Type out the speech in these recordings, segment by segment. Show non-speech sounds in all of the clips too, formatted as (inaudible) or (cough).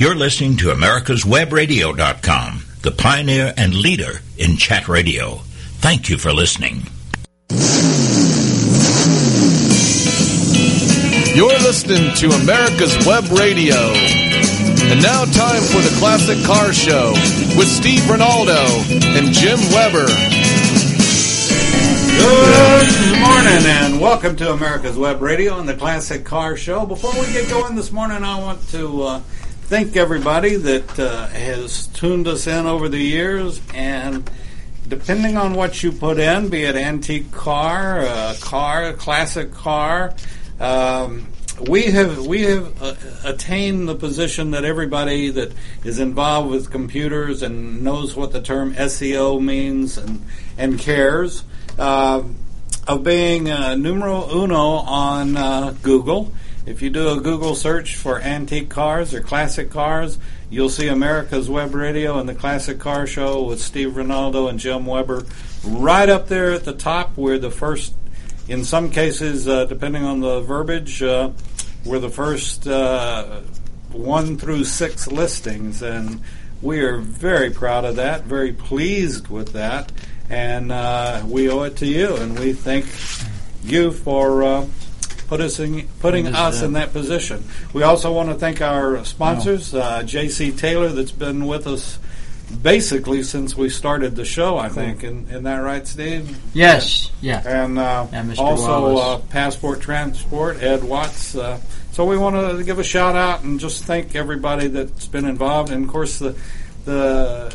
You're listening to America'sWebRadio.com, the pioneer and leader in chat radio. Thank you for listening. You're listening to America's Web Radio. And now time for the Classic Car Show with Steve Ronaldo and Jim Weber. Good morning and welcome to America's Web Radio and the Classic Car Show. Before we get going this morning, I want to uh, thank everybody that uh, has tuned us in over the years and depending on what you put in, be it antique car, uh, car, a classic car, um, we have we have uh, attained the position that everybody that is involved with computers and knows what the term SEO means and and cares uh, of being uh, numero uno on uh, Google. If you do a Google search for antique cars or classic cars, you'll see America's Web Radio and the Classic Car Show with Steve Ronaldo and Jim Weber right up there at the top. We're the first, in some cases, uh, depending on the verbiage, uh, we're the first uh, one through six listings, and we are very proud of that, very pleased with that, and uh, we owe it to you, and we thank you for uh, put us in, putting us in that position. We also want to thank our sponsors, uh, J.C. Taylor, that's been with us basically since we started the show. I think, and isn't that right, Steve? Yes, yeah. And, uh, And also uh, Passport Transport, Ed Watts. Uh, so we want to give a shout out and just thank everybody that's been involved. And of course, the the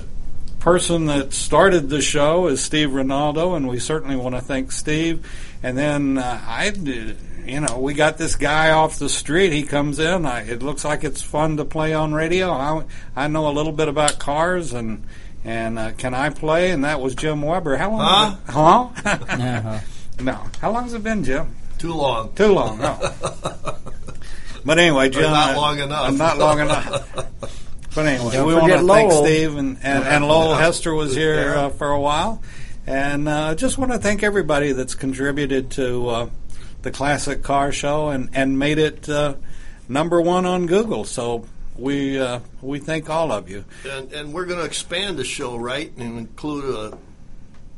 person that started the show is Steve Ronaldo, and we certainly want to thank Steve. And then uh, I, did- you know, we got this guy off the street. He comes in. I, it looks like it's fun to play on radio. I, I know a little bit about cars and. And uh, can I play? And that was Jim Weber. How long? Huh? Uh-huh. (laughs) (laughs) No. How long's it been, Jim? Too long. Too long. No. (laughs) but anyway, Jim. not uh, long enough. Not long enough. But anyway, Don't we want forget to thank Steve and, and, and Lowell Hester was here uh, for a while, and uh, just want to thank everybody that's contributed to uh, the Classic Car Show and, and made it uh, number one on Google. So we uh, we thank all of you. And, and we're going to expand the show, right, and include a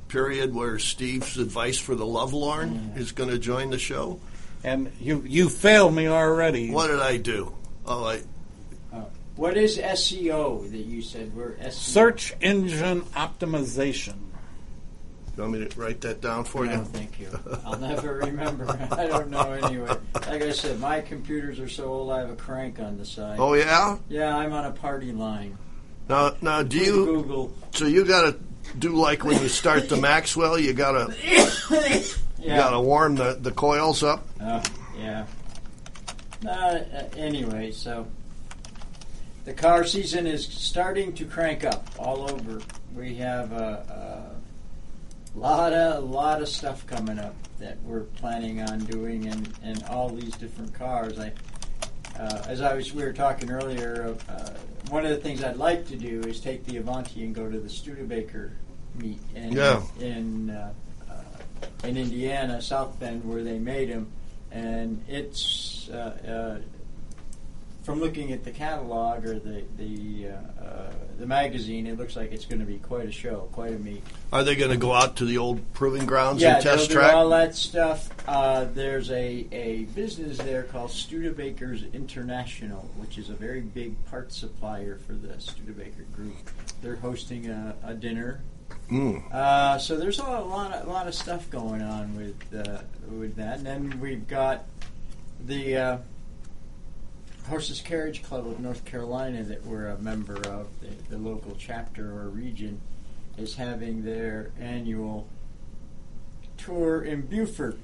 period where Steve's advice for the lovelorn is going to join the show. And you you failed me already. What did I do? Oh, I What is SEO that you said we're SEO? Search engine optimization. You want me to write that down for No, you? thank you. I'll never remember. (laughs) I don't know anyway. Like I said, my computers are so old. I have a crank on the side. Oh yeah. Yeah, I'm on a party line. Now, now, do With you? Google? So you got to do like when you start the Maxwell. You got to you Yeah. got to warm the, the coils up. Uh, yeah. Uh, uh, anyway, so the car season is starting to crank up all over. We have a, a lot of lot of stuff coming up that we're planning on doing, and, and all these different cars. I, uh, as I was we were talking earlier, uh, one of the things I'd like to do is take the Avanti and go to the Studebaker meet in Yeah. in uh, uh, in Indiana, South Bend, where they made them, and it's uh, uh, from looking at the catalog or the the uh, uh, the magazine, it looks like it's going to be quite a show, quite a meet. Are they going to go out to the old proving grounds yeah, and test track? all that stuff. Uh, there's a, a business there called Studebaker's International, which is a very big part supplier for the Studebaker group. They're hosting a, a dinner. Mm. Uh, so there's a lot, of, a lot of stuff going on with uh, with that, and then we've got the uh, Horseless Carriage Club of North Carolina that we're a member of, the, the local chapter or region, is having their annual tour in Beaufort.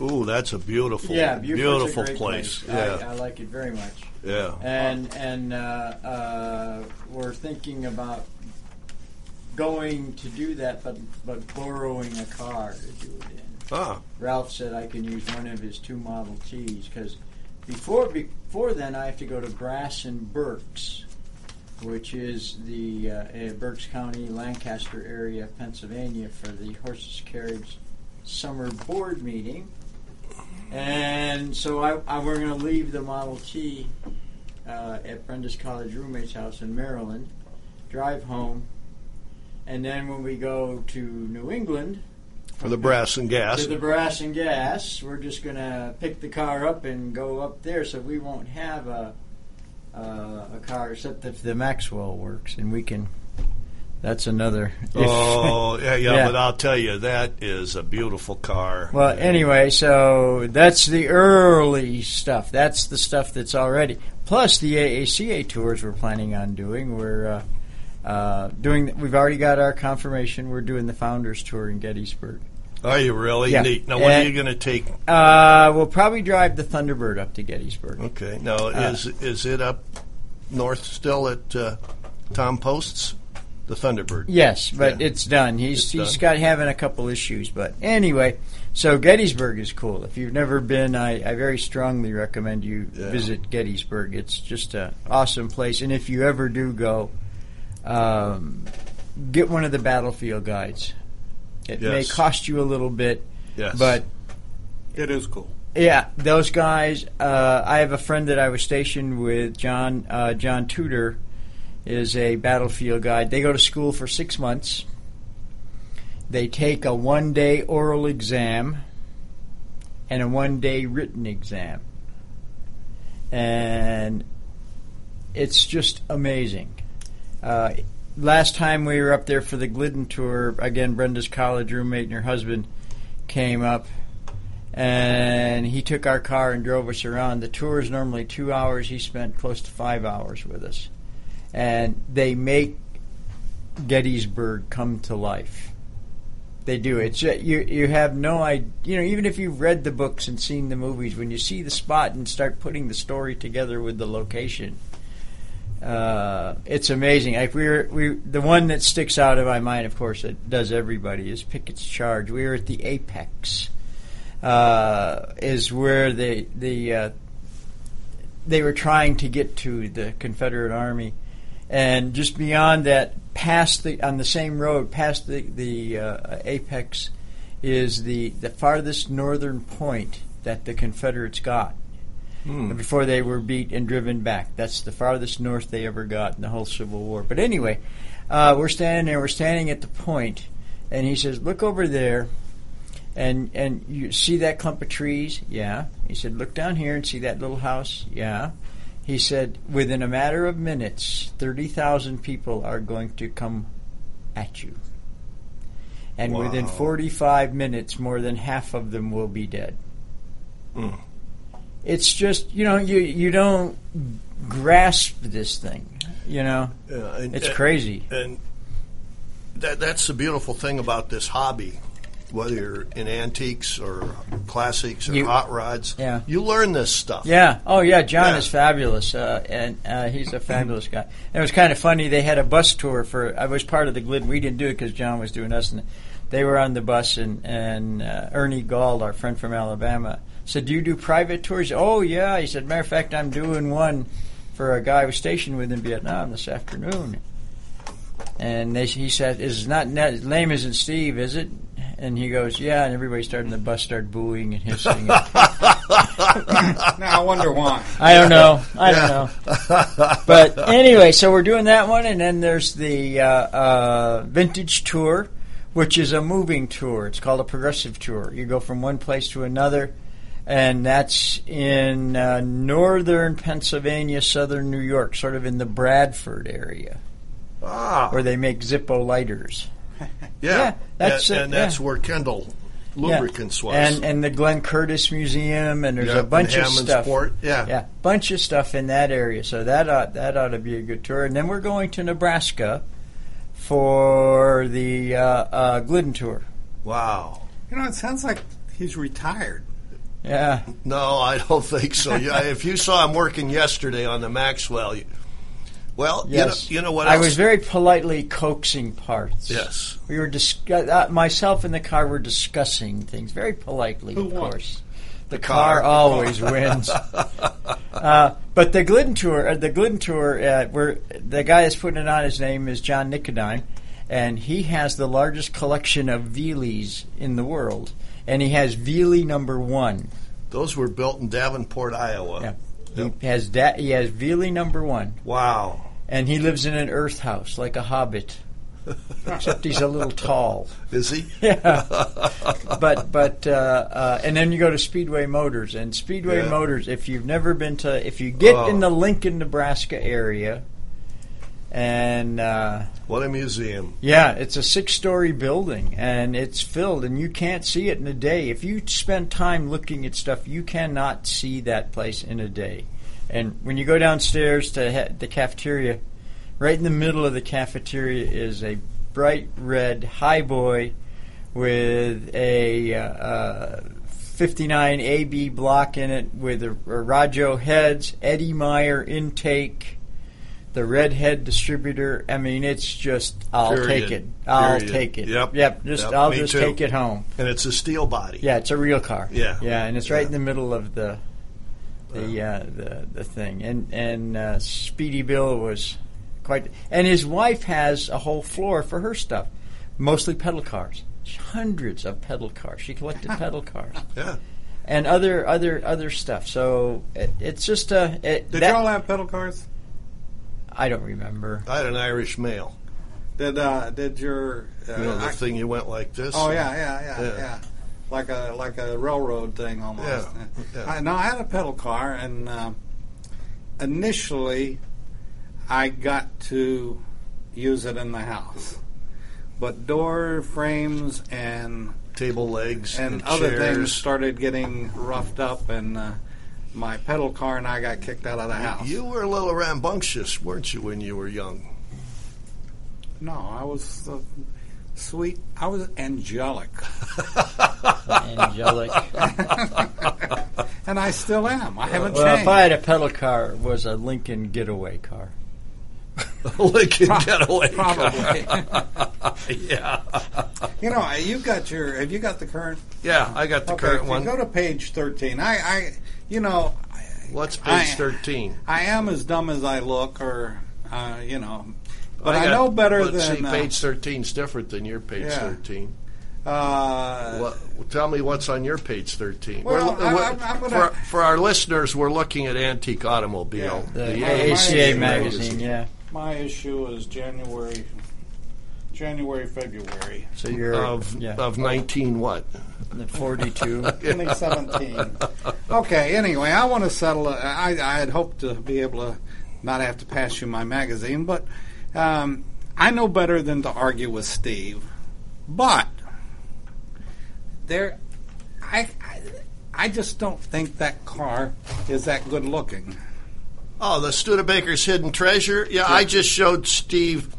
Ooh, that's a beautiful, yeah, Beaufort's beautiful place. place. Yeah, I, I like it very much. yeah. And and uh, uh, we're thinking about going to do that, but but borrowing a car to do it in. Ah, Ralph said I can use one of his two Model Ts because before before then I have to go to Brass and Berks, which is the uh, uh, Berks County, Lancaster area, of Pennsylvania, for the horseless carriage summer board meeting. And so I, I we're going to leave the Model T uh, at Brenda's college roommate's house in Maryland, drive home, and then when we go to New England For the brass and gas. to the brass and gas, we're just going to pick the car up and go up there, so we won't have a uh, a car except if the Maxwell works, and we can. That's another. Oh, yeah, yeah, (laughs) Yeah. but I'll tell you, that is a beautiful car. Well, anyway, so that's the early stuff. That's the stuff that's already. Plus, the AACA tours we're planning on doing. We're uh, uh, doing. We've already got our confirmation. We're doing the Founders Tour in Gettysburg. Are you really? Yeah. Neat. Now, when are you going to take? Uh, we'll probably drive the Thunderbird up to Gettysburg. Okay. Now, Uh, is is it up north still at uh, Tom Post's? The Thunderbird. Yes, but Yeah. it's done. He's It's he's done. got having a couple issues, but anyway. So Gettysburg is cool. If you've never been, I, I very strongly recommend you Yeah. visit Gettysburg. It's just an awesome place, and if you ever do go, um, get one of the battlefield guides. It may cost you a little bit, Yes. but It is cool. yeah, those guys. Uh, I have a friend that I was stationed with, John uh, John Tudor, is a battlefield guide. They go to school for six months. They take a one day oral exam and a one day written exam, and it's just amazing. Uh, last time we were up there for the Glidden tour, again, Brenda's college roommate and her husband came up and he took our car and drove us around. The tour is normally two hours. He spent close to five hours with us, and they make Gettysburg come to life. They do. It's uh, you. You have no idea. You know, even if you've read the books and seen the movies, when you see the spot and start putting the story together with the location, uh, it's amazing. Like we we the one that sticks out in my mind, of course, that does everybody is Pickett's Charge. We were at the apex uh, is where they the uh, they were trying to get to the Confederate Army, and just beyond that, past the on the same road, past the the uh, apex, is the the farthest northern point that the Confederates got before they were beat and driven back. That's the farthest north they ever got in the whole Civil War. But anyway, uh, we're standing there. We're standing at the point, and he says, "Look over there." And and you see that clump of trees? Yeah. He said, look down here and see that little house? Yeah. He said, within a matter of minutes, thirty thousand people are going to come at you. And within forty-five minutes, more than half of them will be dead. Mm. It's just you know you you don't grasp this thing. You know, Yeah, and- it's and- crazy. And that, that's the beautiful thing about this hobby. Whether you're in antiques or classics or You- hot rods, Yeah. you learn this stuff. Yeah. Oh, yeah. John Yeah. is fabulous, uh, and uh, he's a fabulous guy. And it was kind of funny. They had a bus tour for. I was part of the Glidden. We didn't do it because John was doing us, and they were on the bus. And and uh, Ernie Gall, our friend from Alabama, said, "Do you do private tours?" Oh, yeah. He said, "Matter of fact, I'm doing one for a guy I was stationed with in Vietnam this afternoon." And they, he said, "Is not, not his name isn't Steve, is it?" And he goes, "Yeah." And everybody started in the bus started booing and hissing. (laughs) Now I wonder why. I don't know. I don't know. But anyway, so we're doing that one, and then there's the uh, uh, vintage tour, which is a moving tour. It's called a progressive tour. You go from one place to another, and that's in uh, northern Pennsylvania, southern New York, sort of in the Bradford area, Ah, where they make Zippo lighters. (laughs) yeah, yeah, that's and, it, and that's yeah. where Kendall Yeah. Lubricants was. And and the Glenn Curtiss Museum, and there's Yeah, a bunch of stuff. Hammondsport, Yeah. Yeah, bunch of stuff in that area. So that ought, that ought to be a good tour. And then we're going to Nebraska for the uh, uh, Glidden tour. Wow. You know, it sounds like he's retired. Yeah, No, I don't think so. Yeah, (laughs) if you saw him working yesterday on the Maxwell, you, well, yes. you know, you know what? I was very politely coaxing parts. Yes. we were discuss- uh, myself and the car were discussing things very politely. Who of won? course, the, car. car, always wins. (laughs) Uh, but the Glidden tour, uh, the Glidden tour, uh, where the guy that's putting it on, his name is John Nicodine, and he has the largest collection of Velies in the world, and he has Velie number one. Those were built in Davenport, Iowa. Yeah. He has da- he has Velie number one, Wow. and he lives in an earth house like a hobbit, (laughs) except he's a little tall. Is he? (laughs) Yeah, (laughs) but but uh, uh, and then you go to Speedway Motors and Speedway Yeah. Motors. If you've never been to, if you get Oh. in the Lincoln, Nebraska area, and uh, What a museum. yeah, it's a six-story building and it's filled, and you can't see it in a day. If you spend time looking at stuff, you cannot see that place in a day. And when you go downstairs to he- the cafeteria, right in the middle of the cafeteria is a bright red highboy with a uh, uh, 59 AB block in it with a, a Rajo heads, Eddie Meyer intake the redhead distributor. I mean, it's just I'll Period. take it. I'll Period. take it. Yep. Yep. Just Yep, I'll me just too. take it home. And it's a steel body. Yeah, it's a real car. Yeah. Yeah, and it's right Yeah. in the middle of the the uh, the the thing. And and uh, Speedy Bill was quite. And his wife has a whole floor for her stuff, mostly pedal cars. Hundreds of pedal cars. She collected (laughs) pedal cars Yeah. and other other other stuff. So it, it's just a. It, Did that- y'all have pedal cars? I don't remember. I had an Irish mail. Did uh, did your uh, You know, the I- thing you went like this. Oh yeah, yeah, yeah, Yeah. yeah, Like a like a railroad thing almost. Yeah, yeah. I, no, I had a pedal car, and um initially, I got to use it in the house, but door frames and Table legs and, and other chairs. things started getting roughed up, and uh, my pedal car and I got kicked out of the house. You were a little rambunctious, weren't you, when you were young? no, I was uh, sweet. I was angelic, Angelic. (laughs) and I still am. I haven't well, changed. if I had a pedal car, it was a Lincoln Getaway car. (laughs) Lincoln Getaway. Probably. (laughs) yeah. You know, you've got your. Have you got the current? Yeah, I got the Okay, current if you one. Go to page thirteen. I, I, you know, What's page 13? I am as dumb as I look, or uh, you know, but I, got- know better but than See, uh, page 13 is different than your page Yeah. 13. uh, What, tell me what's on your page 13. Well, We're- I- we're- I'm- I'm gonna- for, for our listeners, we're looking at Antique Automobile. Yeah. The The my- ACA my- magazine, yeah. my issue is January, January, February, So you're Of, yeah, of 19 what? 42. (laughs) 2017. okay. Anyway, I want to settle. it. I, I had hoped to be able to not have to pass you my magazine, but um, I know better than to argue with Steve. But there, I, I, I just don't think that car is that good looking. Oh, the Studebaker's Hidden Treasure. Yeah, I just showed Steve.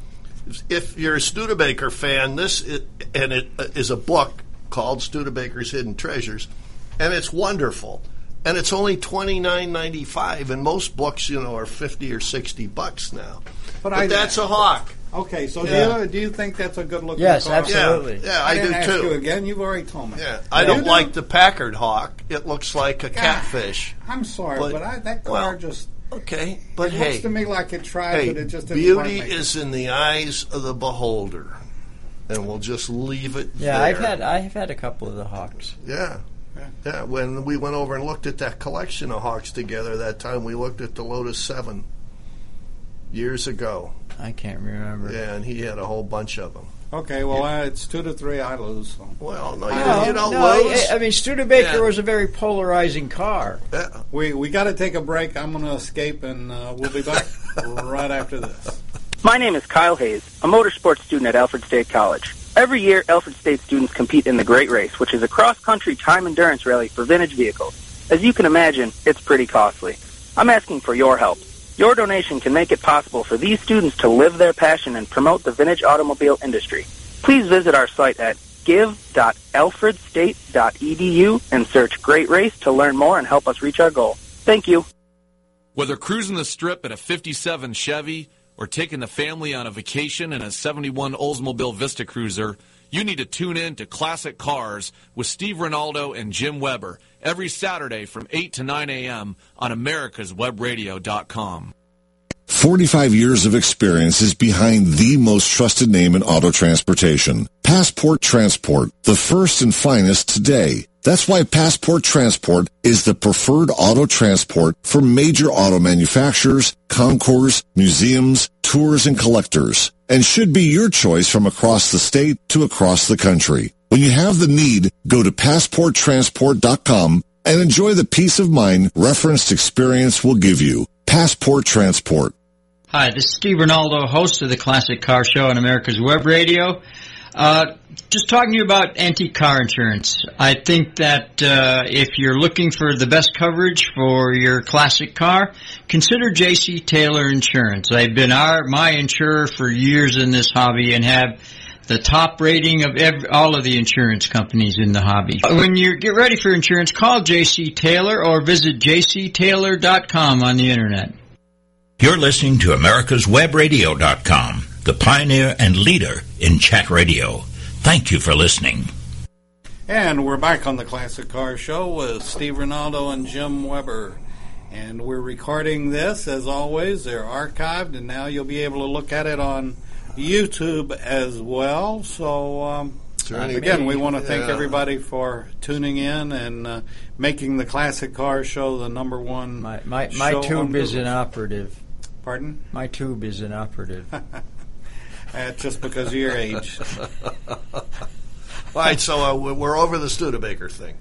If you're a Studebaker fan, this i and it uh, is a book called Studebaker's Hidden Treasures, and it's wonderful. And it's only twenty nine ninety five, and most books, you know, are fifty or sixty bucks now. But But, I- that's a hawk. Okay, so Yeah. do you do you think that's a good looking Yes, car? absolutely. Yeah, yeah, I, I, didn't do ask too. you again. You've already told me. Yeah, I don't do? like the Packard Hawk. It looks like a God, catfish. I'm sorry, but, But- I, that car well, just Okay, but it hey, looks to me like it tried, hey, but it just didn't beauty quite make in the eyes of the beholder, and we'll just leave it. Yeah, there. I've had I've had a couple of the Hawks. Yeah. Yeah. Yeah, when we went over and looked at that collection of Hawks together that time, we looked at the Lotus 7 years ago. I can't remember. Yeah, and he had a whole bunch of them. Okay, well, uh, it's two to three. I lose. So. Well, no, you, No, you don't no, lose. I, I mean Studebaker Yeah. was a very polarizing car. Yeah. We we got to take a break. I'm going to escape, and uh, we'll be back (laughs) right after this. My name is Kyle Hayes, a motorsports student at Alfred State College. Every year, Alfred State students compete in the Great Race, which is a cross-country time endurance rally for vintage vehicles. As you can imagine, it's pretty costly. I'm asking for your help. Your donation can make it possible for these students to live their passion and promote the vintage automobile industry. Please visit our site at give.alfredstate.edu and search Great Race to learn more and help us reach our goal. Thank you. Whether cruising the strip in a 57 Chevy or taking the family on a vacation in a 71 Oldsmobile Vista Cruiser, you need to tune in to Classic Cars with Steve Ronaldo and Jim Weber every Saturday from 8 to 9 a.m. on americaswebradio.com. 45 years of experience is behind the most trusted name in auto transportation. Passport Transport, the first and finest today. That's why Passport Transport is the preferred auto transport for major auto manufacturers, concours, museums, tours, and collectors, and should be your choice from across the state to across the country. When you have the need, go to passporttransport.com and enjoy the peace of mind referenced experience will give you. Passport Transport. Hi, this is Steve Ronaldo, host of the Classic Car Show on America's Web Radio. Uh, just talking to you about anti-car insurance. I think that uh, if you're looking for the best coverage for your classic car, consider J.C. Taylor Insurance. They've been our my insurer for years in this hobby and have the top rating of every, all of the insurance companies in the hobby. When you get ready for insurance, call J.C. Taylor or visit jctaylor.com on the internet. You're listening to America'sWebRadio.com, the pioneer and leader in chat radio. Thank you for listening. And we're back on the Classic Car Show with Steve Ronaldo and Jim Weber. And we're recording this, as always. They're archived, and now you'll be able to look at it on YouTube as well. So, um, again, we want to thank Yeah. everybody for tuning in and uh, making the Classic Car Show the number one. My my, my show tube on is Google. inoperative. Pardon? My tube is inoperative. (laughs) Uh, just because of your age. All right, so uh, we- we're over the Studebaker thing.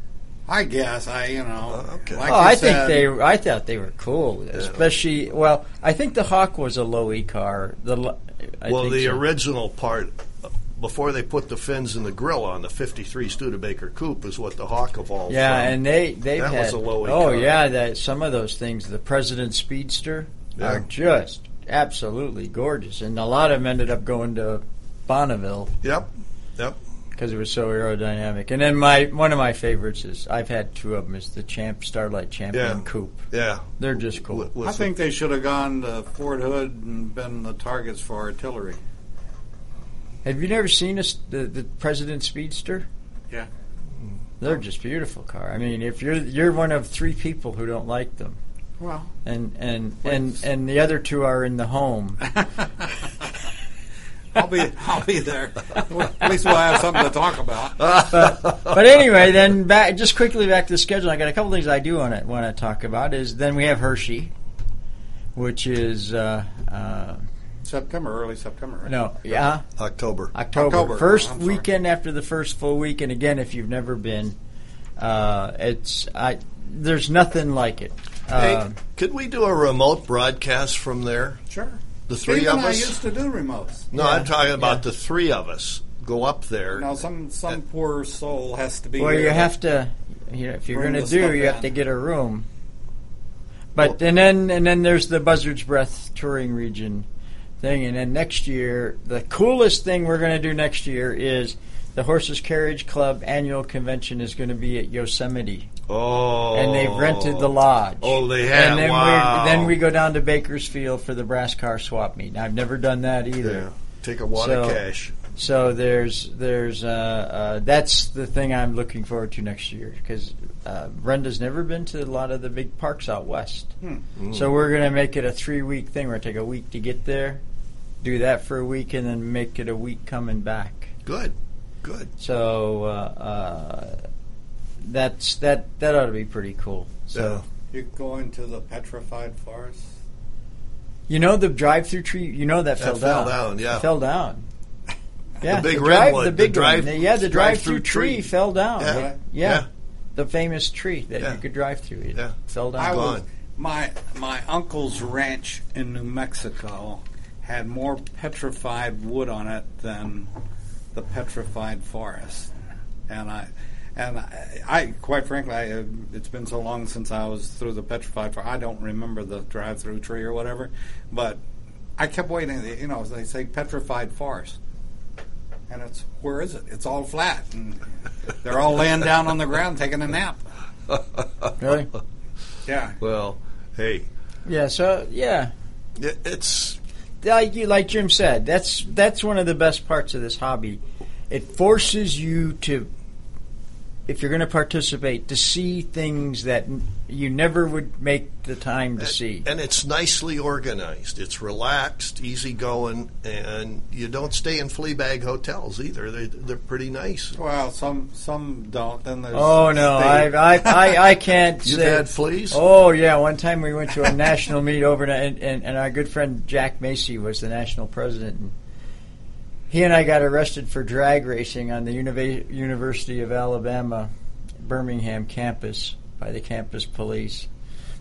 I guess I, you know. Uh, okay. like oh, you I said, think they. I thought they were cool, especially. Well, I think the Hawk was a low E car. The I well, think the so. original part, uh, before they put the fins and the grill on the 53 Studebaker Coupe, is what the Hawk evolved Yeah, from. and they they've That had. was a low E oh car. yeah, that some of those things. The President Speedster Yeah. are just absolutely gorgeous, and a lot of them ended up going to Bonneville Yep, yep. because it was so aerodynamic. And then my one of my favorites is I've had two of them. Is the Champ Starlight Champion Yeah. Coupe. Yeah. They're just cool. With- with I think they should have gone to Fort Hood and been the targets for artillery. Have you never seen a, s- the, the President Speedster? Yeah. They're just beautiful car. I mean, if you're you're one of three people who don't like them, Well, and and and and the other two are in the home. (laughs) (laughs) I'll be I'll be there. At least we'll have something to talk about. (laughs) but anyway, then back just quickly back to the schedule. I got a couple things I do want to want to talk about. Is then we have Hershey, which is uh, uh, September, early September. Right? no, yeah, October. October, October, first I'm weekend after the first full week. And again, if you've never been, uh, it's I there's nothing like it. Hey, Uh, could we do a remote broadcast from there? Sure. The three Steve of and I us? used to do remotes. No, Yeah, I'm talking about yeah. the three of us. Go up there. Now, some some poor soul has to be. Well, here. you have to. You know, if you're Bring going to the do, stuff you have in. to get a room. But and then and then there's the Buzzard's Breath touring region thing, and then next year the coolest thing we're going to do next year is the Horseless Carriage Club annual convention is going to be at Yosemite, Oh. and they've rented the lodge. Oh, they have. And then wow. we then we go down to Bakersfield for the brass car swap meet. I've never done that either. Yeah. Take a wad So- of cash. So there's there's uh, uh, that's the thing I'm looking forward to next year because uh, Brenda's never been to a lot of the big parks out west. Hmm. So we're gonna make it a three week thing. We're gonna take a week to get there, do that for a week, and then make it a week coming back. Good. Good. So uh, uh, that's that that ought to be pretty cool. So you're going to the petrified forest. you know the drive through tree. You know that That fell, fell down. down, yeah. It fell down. (laughs) Yeah, the big drive, redwood, the the big drive- one. Yeah, the drive-through drive-through tree, tree. fell down. Yeah. yeah, Yeah. the famous tree that Yeah. you could drive through. It Yeah. fell down. I was gone. my my uncle's ranch in New Mexico had more petrified wood on it than the petrified forest, and I. And I, I, quite frankly, I, uh, it's been so long since I was through the petrified forest. I don't remember the drive-through tree or whatever, but I kept waiting. You know, they say petrified forest, and it's where is it? It's all flat, and they're all laying down on the ground taking a nap. (laughs) Really? Yeah, Well, hey, Yeah. So yeah, it, it's like you, like Jim said, that's that's one of the best parts of this hobby. It forces you to if you're going to participate, to see things that you never would make the time to see. And it's nicely organized. It's relaxed, easygoing, and you don't stay in flea bag hotels either. They, they're pretty nice. Well, some some don't. Then there's Oh no, I, I, I, I can't (laughs) You've say. had fleas? Oh yeah, one time we went to a national meet overnight, and, and, and our good friend Jack Macy was the national president. And he and I got arrested for drag racing on the Univa- University of Alabama, Birmingham campus by the campus police.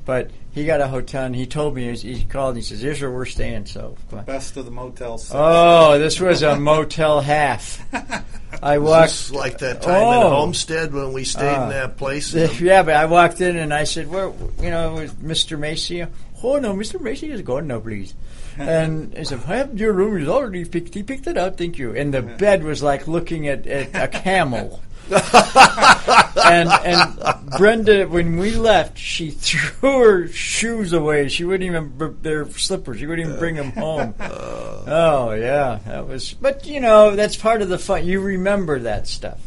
But he got a hotel, and he told me he he called and he says, "Here's where we're staying." So, best of the Motel Six. oh, this was a Motel half. (laughs) I walked. Just like that time Oh. at Homestead when we stayed Ah. in that place. (laughs) Yeah, but I walked in and I said, "Well, you know, was Mr. Macy?" Oh no, Mr. Macy is gone now, please. And he said, "I have your room is already picked. He picked it out, thank you." And the bed was like looking at, at a (laughs) camel. (laughs) and and Brenda, when we left, she threw her shoes away. She wouldn't even br- their slippers. She wouldn't even bring them home. (laughs) oh yeah, that was. But you know, that's part of the fun. You remember that stuff,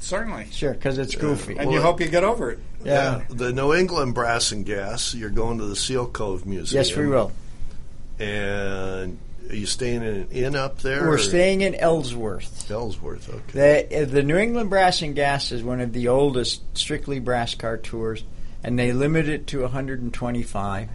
Certainly. sure, because it's goofy. And you hope you get over it. yeah. The New England Brass and Gas, you're going to the Seal Cove Museum. Yes, we will. And are you staying in an inn up there? We're or- staying in Ellsworth. Ellsworth, okay. The, uh, the New England Brass and Gas is one of the oldest strictly brass car tours, and they limit it to 125.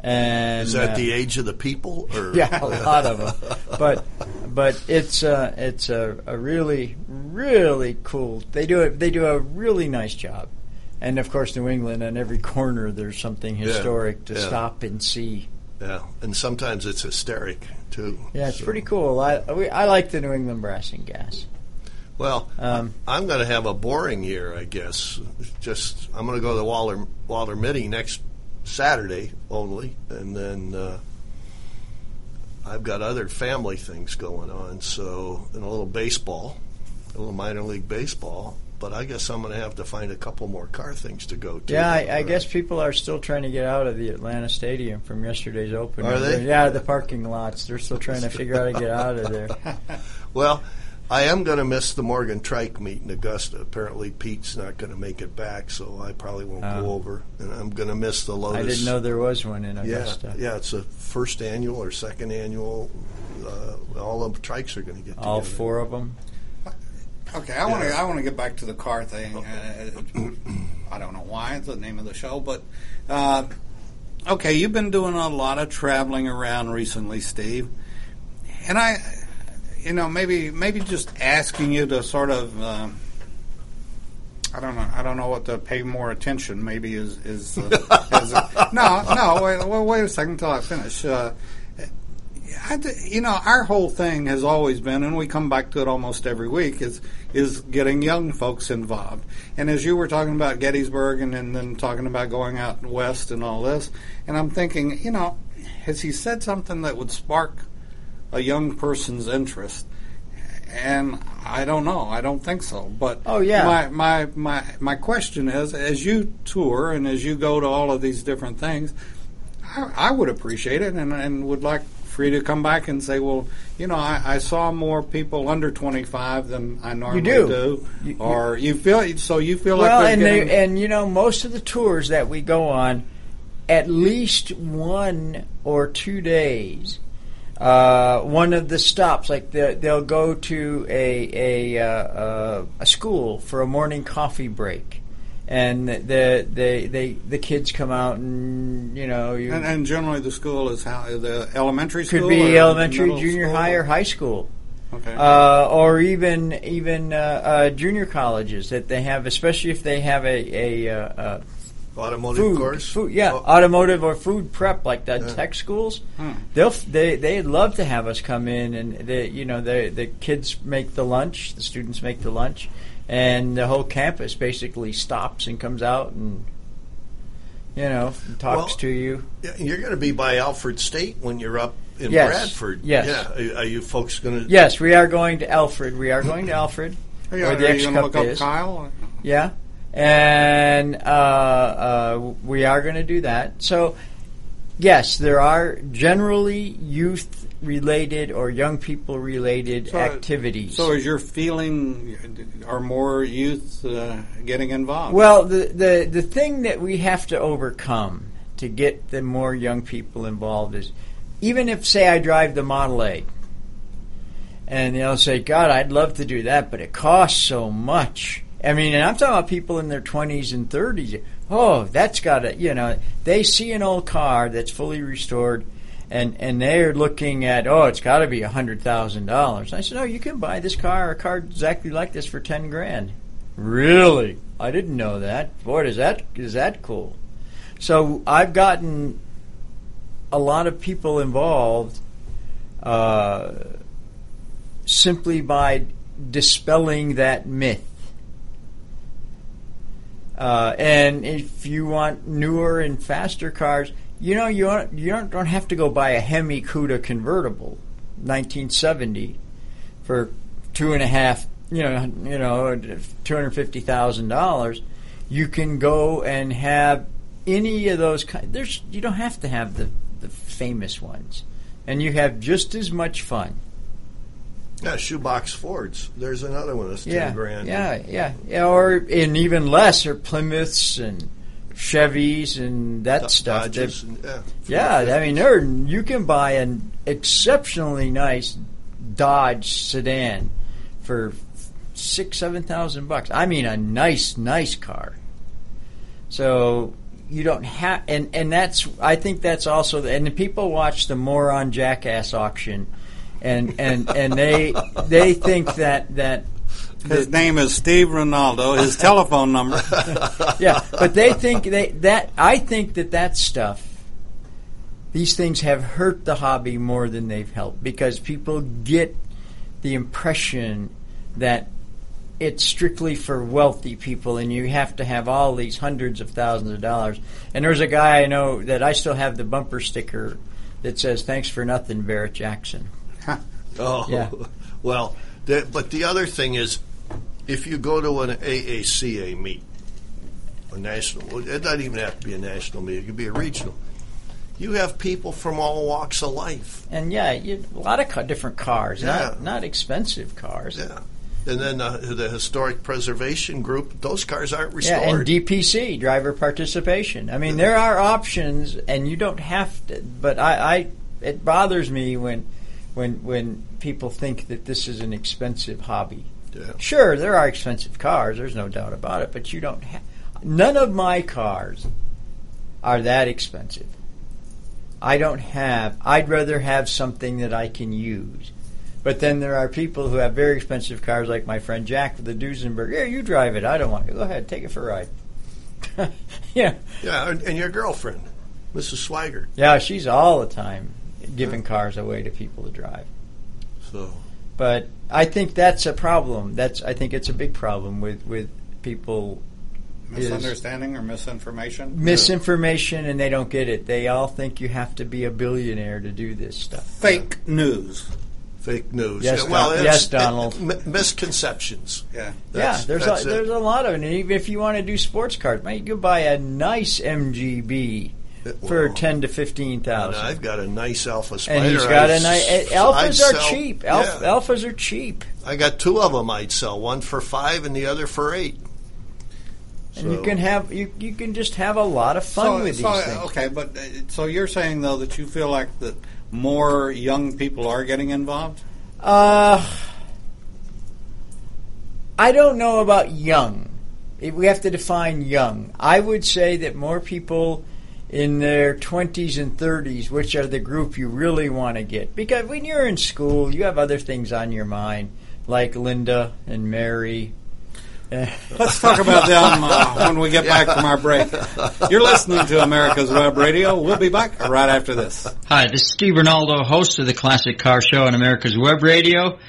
And Is that uh, the age of the people? Or? (laughs) yeah, a lot of them. (laughs) But but it's uh, it's a, a really really cool. They do it. They do a really nice job. And of course, New England on every corner there's something historic to yeah. stop and see. Yeah, and sometimes it's hysteric too. Yeah, it's So- pretty cool. I we, I like the New England Brass and Gas. Well, Um, I'm going to have a boring year, I guess. Just I'm going to go to Waller Walter Mitty next Saturday only, and then uh, I've got other family things going on. So, and a little baseball, a little minor league baseball. But I guess I'm going to have to find a couple more car things to go to. Yeah, I, I guess people are still trying to get out of the Atlanta Stadium from yesterday's open. Are they? Yeah, the parking lots. They're still trying to figure out how to get out of there. (laughs) Well, I am going to miss the Morgan Trike meet in Augusta. Apparently, Pete's not going to make it back, so I probably won't Oh. go over. And I'm going to miss the Lotus. I didn't know there was one in Augusta. yeah, it's a first annual or second annual. Uh, all the trikes are going to get All four of them. Okay, I want to. I want to get back to the car thing. Uh, I don't know why it's the name of the show, but uh, okay, you've been doing a lot of traveling around recently, Steve, and I, you know, maybe maybe just asking you to sort of. Uh, I don't know. I don't know what to pay more attention. Maybe is is, uh, is (laughs) uh, no no. Wait, wait, wait a second until I finish. Uh, I you know, our whole thing has always been, and we come back to it almost every week, is is getting young folks involved. And as you were talking about Gettysburg, and, and then talking about going out west and all this, and I'm thinking, you know, has he said something that would spark a young person's interest? And I don't know. I don't think so. But Oh, yeah. my my my my question is, as you tour and as you go to all of these different things, I, I would appreciate it and, and would like for you to come back and say, well, you know, I, I saw more people under 25 than I normally do. You- or you feel so you feel well, like and they, getting, and you know, most of the tours that we go on, at least one or two days. Uh, one of the stops, like the, they'll go to a a, uh, uh, a school for a morning coffee break, and the they they the kids come out and you know you and, and generally the school is how the elementary could school be or elementary, junior school? high, or high school. okay. uh, or even even uh, uh, junior colleges that they have, especially if they have a, a, uh, uh, Automotive food, course. food, yeah, Oh, automotive or food prep like the Yeah. tech schools. Hmm. They'll they they'd love to have us come in and they you know the the kids make the lunch, the students make the lunch, and the whole campus basically stops and comes out and you know talks Well, to you. you're going to be by Alfred State when you're up in Yes. Bradford. Yes. Yeah. Are, are you folks going to? Yes, we are going to Alfred. We are going to Alfred. Are you, where are the you X going to Cup look up is. Kyle? Yeah, and uh, uh, we are going to do that. So, yes, there are generally youth related or young people related So- activities. So, is your feeling are more youth uh, getting involved? Well, the, the the thing that we have to overcome to get the more young people involved is, even if say I drive the Model A, and they'll say, "God, I'd love to do that, but it costs so much." I mean, and I'm talking about people in their 20s and 30s. Oh, that's got to, you know, they see an old car that's fully restored, and and they're looking at, oh, it's got to be a hundred thousand dollars. I said, no, you can buy this car, a car exactly like this, for ten grand. Really? I didn't know that. Boy, is that is that cool. So I've gotten a lot of people involved uh, simply by dispelling that myth. Uh, and if you want newer and faster cars, you know you don't, you don't, don't have to go buy a Hemi Cuda convertible, 1970, for two and a half, you know, you know, two hundred fifty thousand dollars. You can go and have any of those. ki- There's you don't have to have the the famous ones, and you have just as much fun. Yeah, shoebox Fords. There's another one that's ten yeah, grand. Yeah, yeah, yeah, or and even less are Plymouths and Chevys and that Do- stuff. And- yeah, I mean, there you can buy an exceptionally nice Dodge sedan for six, seven thousand bucks. I mean, a nice, nice car. So you don't have, and and that's I think that's also, and the people watch the moron jackass auction, and and and they they think that that His name is Steve Ronaldo. His (laughs) telephone number. (laughs) yeah, but they think they that I think that that stuff. These things have hurt the hobby more than they've helped because people get the impression that it's strictly for wealthy people and you have to have all these hundreds of thousands of dollars. And there's a guy I know that I still have the bumper sticker that says "Thanks for nothing, Barrett Jackson." Oh, Yeah. (laughs) well, the, but the other thing is, if you go to an AACA meet, a national, it doesn't even have to be a national meet; it could be a regional. You have people from all walks of life. And yeah, you, a lot of ca- different cars, Yeah. not not expensive cars. Yeah. And then uh, the historic preservation group; those cars aren't restored. Yeah, and. DPC, driver participation. I mean, there are options, and you don't have to. But I, I it bothers me when, when, when people think that this is an expensive hobby. Yeah. Sure, there are expensive cars. There's no doubt about it. But you don't have. None of my cars are that expensive. I don't have. I'd rather have something that I can use. But then there are people who have very expensive cars, like my friend Jack with the Duesenberg. Yeah, you drive it. I don't want to. Go ahead, take it for a ride. (laughs) yeah, yeah, and, and your girlfriend, Mrs. Swigert. yeah. She's all the time giving cars away to people to drive. So But I think that's a problem. That's I think it's a big problem with with people Misunderstanding or misinformation? misinformation and they don't get it. They all think you have to be a billionaire to do this stuff. Fake news. fake news. Yes, Yeah, well, Don- yes, Donald. it- mi- misconceptions. Yeah. Yeah, there's a, it. there's a lot of it. And even if you want to do sports cars, man, you can buy a nice MGB for Well, ten to fifteen thousand. I've got a nice Alfa Spider. And he's got I'd a nice. s- Alfas I'd are sell- cheap. Alph, yeah. Alfas are cheap, I got two of them. I'd sell one for five and the other for eight. and you can have you you can just have a lot of fun So, with so, these things. okay, but uh, so you're saying though that you feel like that more young people are getting involved? Uh, I don't know about young. We have to define young. I would say that more people in their 20s and 30s, which are the group you really want to get. Because when you're in school, you have other things on your mind, like Linda and Mary. Eh, Let's talk about them uh, when we get back from our break. You're listening to America's Web Radio. We'll be back right after this. Hi, this is Steve Ronaldo, host of the Classic Car Show on America's Web Radio.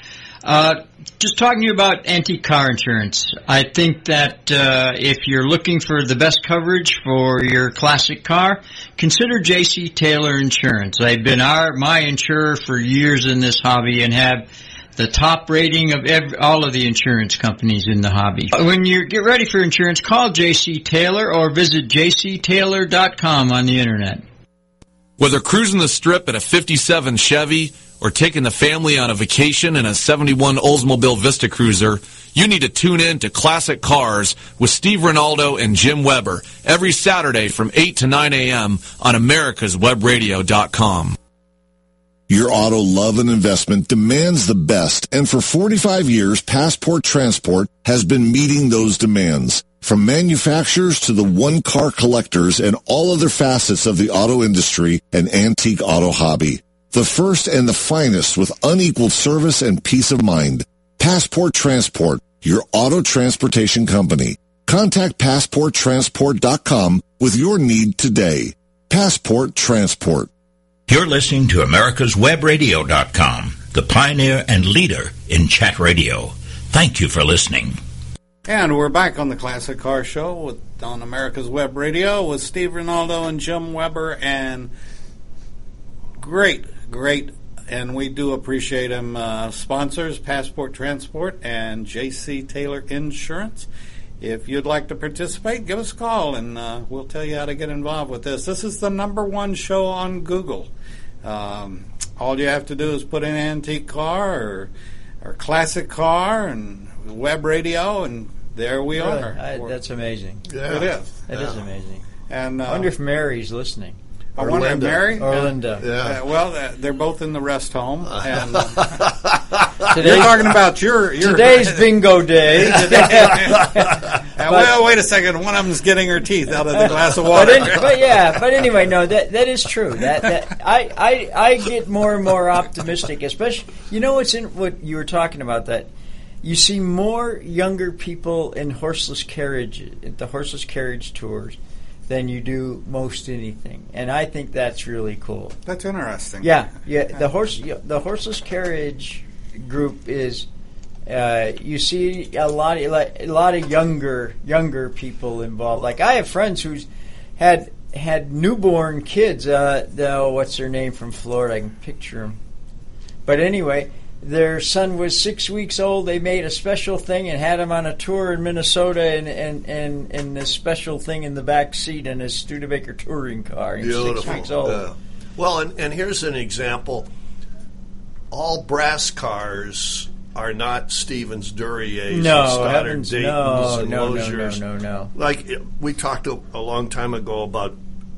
Uh, just talking to you about anti-car insurance. I think that uh, if you're looking for the best coverage for your classic car, consider J.C. Taylor Insurance. They've been our my insurer for years in this hobby and have the top rating of ev all of the insurance companies in the hobby. When you get ready for insurance, call J.C. Taylor or visit jctaylor.com on the internet. Whether cruising the strip in a 57 Chevy or taking the family on a vacation in a 71 Oldsmobile Vista Cruiser, you need to tune in to Classic Cars with Steve Ronaldo and Jim Weber every Saturday from 8 to 9 a.m. on americaswebradio.com. Your auto love and investment demands the best, and for 45 years, Passport Transport has been meeting those demands. From manufacturers to the one-car collectors and all other facets of the auto industry and antique auto hobby. The first and the finest with unequaled service and peace of mind. Passport Transport, your auto transportation company. Contact PassportTransport.com with your need today. Passport Transport. You're listening to America's America'sWebRadio.com, the pioneer and leader in chat radio. Thank you for listening. And we're back on the Classic Car Show with on America's Web Radio with Steve Ronaldo and Jim Weber, and great, great, and we do appreciate them. Uh, sponsors: Passport Transport and J.C. Taylor Insurance. If you'd like to participate, give us a call, and uh, we'll tell you how to get involved with this. This is the number one show on Google. Um, all you have to do is put in antique car or or classic car and web radio, and there we Really? are. I, that's amazing. Yeah. It is. That is amazing. And uh, I wonder if Mary's listening. I wonder if Linda. Mary Or uh, Linda. Yeah. uh, well, uh, they're both in the rest home, and uh, (laughs) you're talking about your your. today's (laughs) bingo day. (laughs) Uh, well, wait a second. One of them's getting her teeth out of the glass of but, water. in, but yeah, but anyway, no, that that is true. That, that I, I I get more and more optimistic, especially you know what's in what you were talking about that you see more younger people in horseless carriage at the horseless carriage tours than you do most anything, and I think that's really cool. That's interesting. Yeah, yeah. The horse, the horseless carriage group is. Uh, you see a lot, of, a lot of younger, younger people involved. Like I have friends who's had had newborn kids. Uh, the, what's their name from Florida? I can picture them. But anyway, their son was six weeks old. They made a special thing and had him on a tour in Minnesota, and and and, and this special thing in the back seat in his Studebaker touring car. He was Beautiful. Six weeks old. Yeah. Well, and, and here's an example. All brass cars are not Stevens Duryeas and No, Stoddard heavens, Daytons no, and no, no, Loziers. no, no, no. Like we talked a, a long time ago about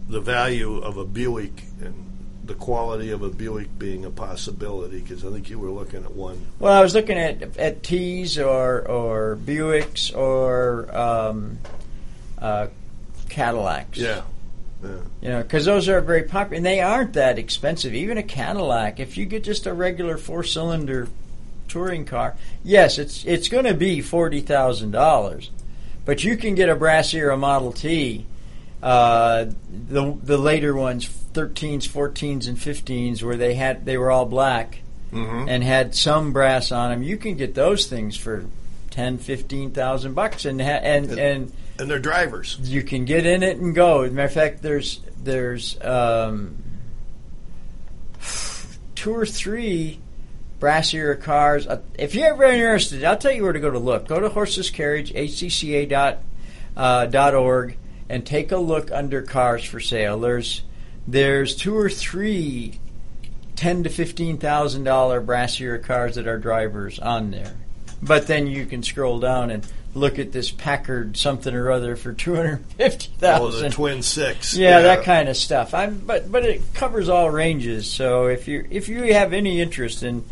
the value of a Buick and the quality of a Buick being a possibility because I think you were looking at one. Well, I was looking at at T's or or Buicks or um, uh, Cadillacs. Yeah. Yeah. You know, because those are very popular, and they aren't that expensive. Even a Cadillac, if you get just a regular four-cylinder touring car, yes, it's it's going to be forty thousand dollars, but you can get a Brass a Model T, uh, the the later ones, thirteens, fourteens, and fifteens, where they had they were all black Mm-hmm. and had some brass on them. You can get those things for ten, fifteen thousand bucks, and ha- and and And they're drivers. you can get in it and go. As a matter of fact, there's there's um, two or three brassier cars. Uh, If you're ever interested, I'll tell you where to go to look. Go to Horseless Carriage, hcca dot, uh, dot org, and take a look under cars for sale. There's there's two or three ten to fifteen thousand dollar brassier cars that are drivers on there. But then you can scroll down and look at this Packard something or other for two hundred fifty Oh, the thousand. twin six. yeah, that kind of stuff. I'm, but but it covers all ranges. So if you if you have any interest in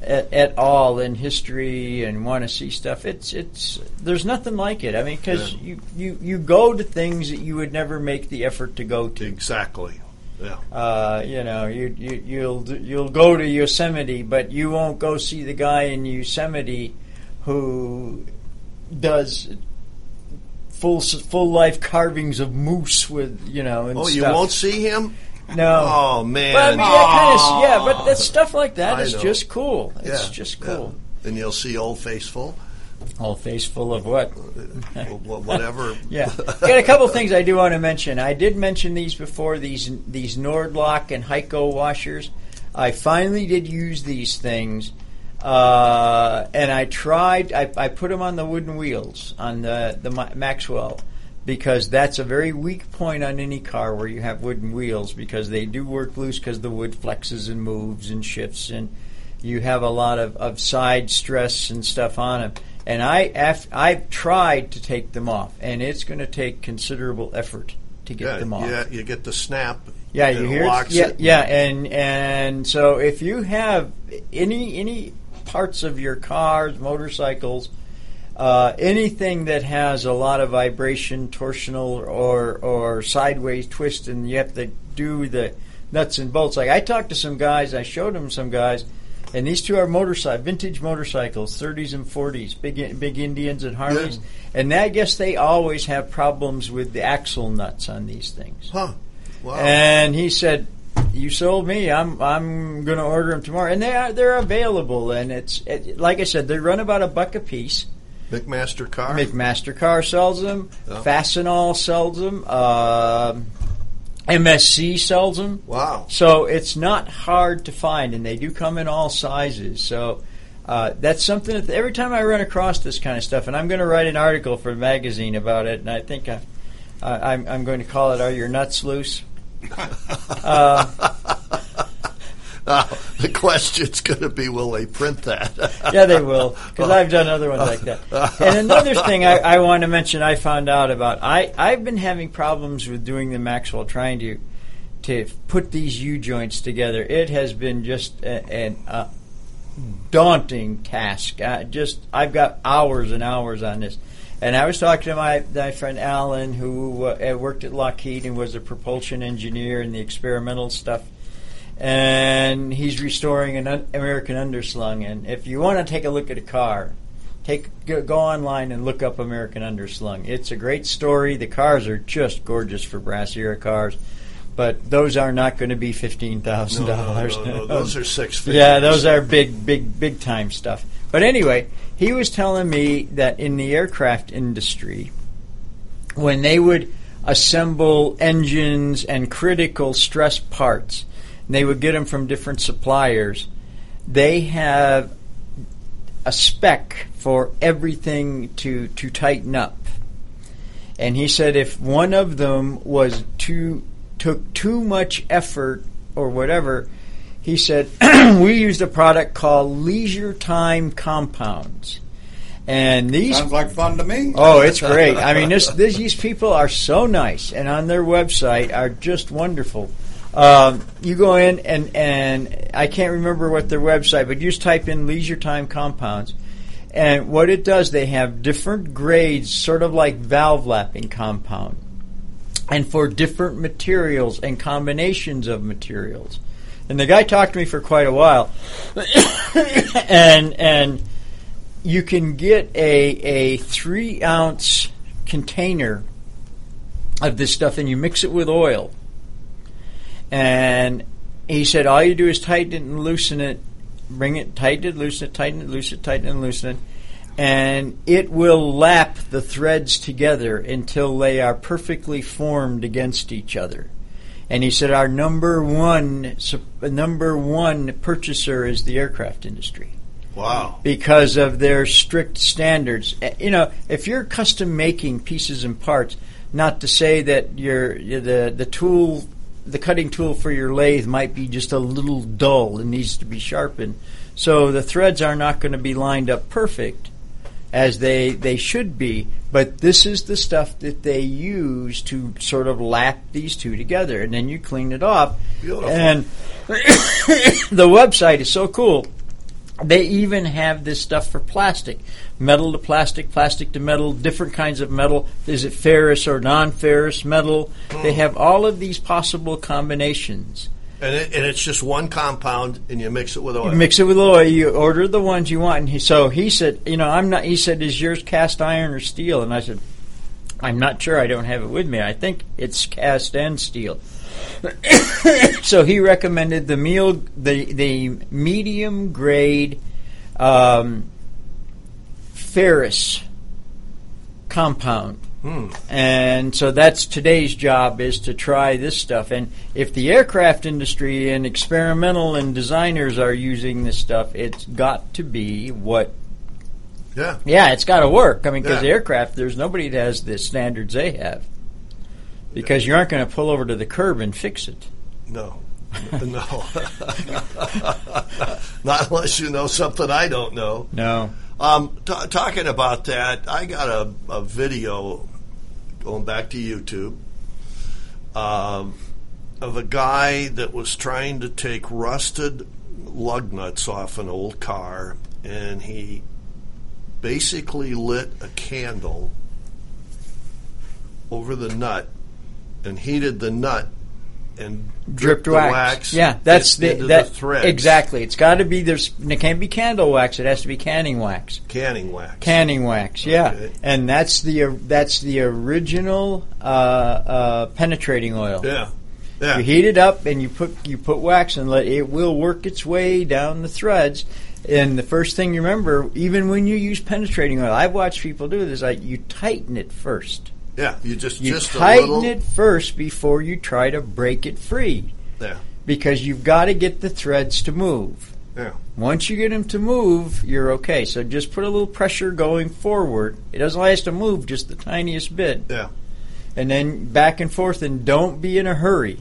at, at all in history and want to see stuff, it's it's there's nothing like it. I mean, because Yeah. you, you you go to things that you would never make the effort to go to. Exactly. Yeah. Uh, you know, you, you you'll you'll go to Yosemite, but you won't go see the guy in Yosemite who does full full life carvings of moose with you know. And Oh, you won't see him? No. Oh man. But I mean, that kind of yeah, but that stuff like that I is know. just cool. It's Yeah, just yeah. cool. And you'll see Old Faithful, All face full of what? whatever. (laughs) Yeah, got a couple things I do want to mention. I did mention these before. These these Nordlock and HEICO washers. I finally did use these things, uh, and I tried. I, I put them on the wooden wheels on the the Maxwell, because that's a very weak point on any car where you have wooden wheels because they do work loose because the wood flexes and moves and shifts and you have a lot of, of side stress and stuff on them. And I af- I've tried to take them off, and it's going to take considerable effort to get Yeah, them off. yeah, you get the snap. Yeah, you hear it? Yeah, it. yeah, and and so if you have any any parts of your cars, motorcycles, uh, anything that has a lot of vibration, torsional or or sideways twist, and you have to do the nuts and bolts. Like I talked to some guys, I showed them some guys, and these two are motorcycle, vintage motorcycles, 30s and 40s, big big Indians and Harleys, and I guess they always have problems with the axle nuts on these things. Huh. Wow. And he said, "You sold me. I'm I'm going to order them tomorrow." And they are they're available, and it's it, like I said, they run about a buck a piece. McMaster-Carr. McMaster Car sells them. Yeah. Fastenal sells them. Um MSC sells them. wow. So it's not hard to find, and they do come in all sizes. So uh, that's something that every time I run across this kind of stuff, and I'm going to write an article for a magazine about it, and I think I, I, I'm, I'm going to call it "Are Your Nuts Loose?" (laughs) Now, (laughs) the question's going to be, will they print that? (laughs) yeah, they will, because I've done other ones like that. And another thing I, I want to mention, I found out about. I I've been having problems with doing the Maxwell, trying to to put these U joints together. It has been just a, daunting task. I just I've got hours and hours on this. And I was talking to my, my friend Alan, who uh, worked at Lockheed and was a propulsion engineer in the experimental stuff and he's restoring an un- American underslung. And if you want to take a look at a car, take go, go online and look up American underslung. It's a great story. The cars are just gorgeous for brass era cars, but those are not going to be fifteen thousand No, dollars. no, no, those are (laughs) six figures. Yeah, those are big, big, big time stuff. But anyway, he was telling me that in the aircraft industry, when they would assemble engines and critical stress parts, they would get them from different suppliers. They have a spec for everything to, to tighten up. And he said if one of them was too took too much effort or whatever, he said (clears throat) we used a product called Leisure Time Compounds. And these Sounds like fun to me. Oh, it's great. I mean, this, this, these people are so nice, and on their website are just wonderful. Um, you go in and and I can't remember what their website, but you just type in leisure time compounds, and what it does, they have different grades, sort of like valve lapping compound, and for different materials and combinations of materials. And the guy talked to me for quite a while, (coughs) and and you can get a a three ounce container of this stuff, and you mix it with oil. And he said, all you do is tighten it and loosen it, bring it, tighten it, loosen it, tighten it, loosen it, tighten it, and loosen it, and it will lap the threads together until they are perfectly formed against each other. And he said, our number one number one purchaser is the aircraft industry Wow. because of their strict standards. Uh, You know, if you're custom making pieces and parts, not to say that your the the tool, the cutting tool for your lathe might be just a little dull and needs to be sharpened. So the threads are not going to be lined up perfect as they they should be. But this is the stuff that they use to sort of lap these two together, and then you clean it off. Beautiful. And (coughs) the website is so cool. They even have this stuff for plastic, metal to plastic, plastic to metal, different kinds of metal. Is it ferrous or non-ferrous metal? They have all of these possible combinations. And, it, and it's just one compound, and you mix it with oil. You mix it with oil. You order the ones you want. And he, so he said, you know, I'm not. He said, is yours cast iron or steel? And I said, I'm not sure. I don't have it with me. I think it's cast and steel. (coughs) so he recommended the meal, the the medium grade um, ferrous compound. Hmm. And so that's today's job is to try this stuff. And if the aircraft industry and experimental and designers are using this stuff, it's got to be what Yeah. Yeah, it's got to work. I mean, because Yeah. aircraft, there's nobody that has the standards they have. Because you aren't going to pull over to the curb and fix it. No. no. (laughs) Not unless you know something I don't know. No. Um, t- talking about that, I got a, a video going back to YouTube um, of a guy that was trying to take rusted lug nuts off an old car, and he basically lit a candle over the nut and heated the nut and dripped the wax. Yeah, that's the that the exactly. It's got to be there's. It can't be candle wax. It has to be canning wax. Canning wax. Canning wax, yeah, Okay. and that's the that's the original uh, uh, penetrating oil. Yeah. Yeah. You heat it up and you put you put wax and let it will work its way down the threads. And the first thing you remember, even when you use penetrating oil, I've watched people do this. Like you tighten it first. Yeah, you just You just a tighten little. it first before you try to break it free, Yeah, because you've got to get the threads to move. yeah, Once you get them to move, you're okay. So just put a little pressure going forward. It doesn't us to move just the tiniest bit, yeah. and then back and forth. And don't be in a hurry.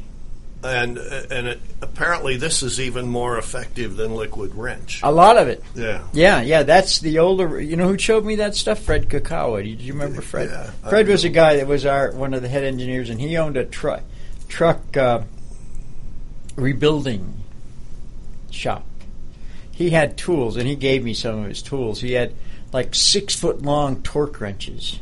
And and it, apparently this is even more effective than liquid wrench. A lot of it. Yeah, Yeah, yeah, that's the older. You know who showed me that stuff? Fred Kakawa. Do you remember Fred? Yeah, Fred was a guy that was our one of the head engineers, and he owned a truck truck uh, rebuilding shop. He had tools, and he gave me some of his tools. He had like six foot long torque wrenches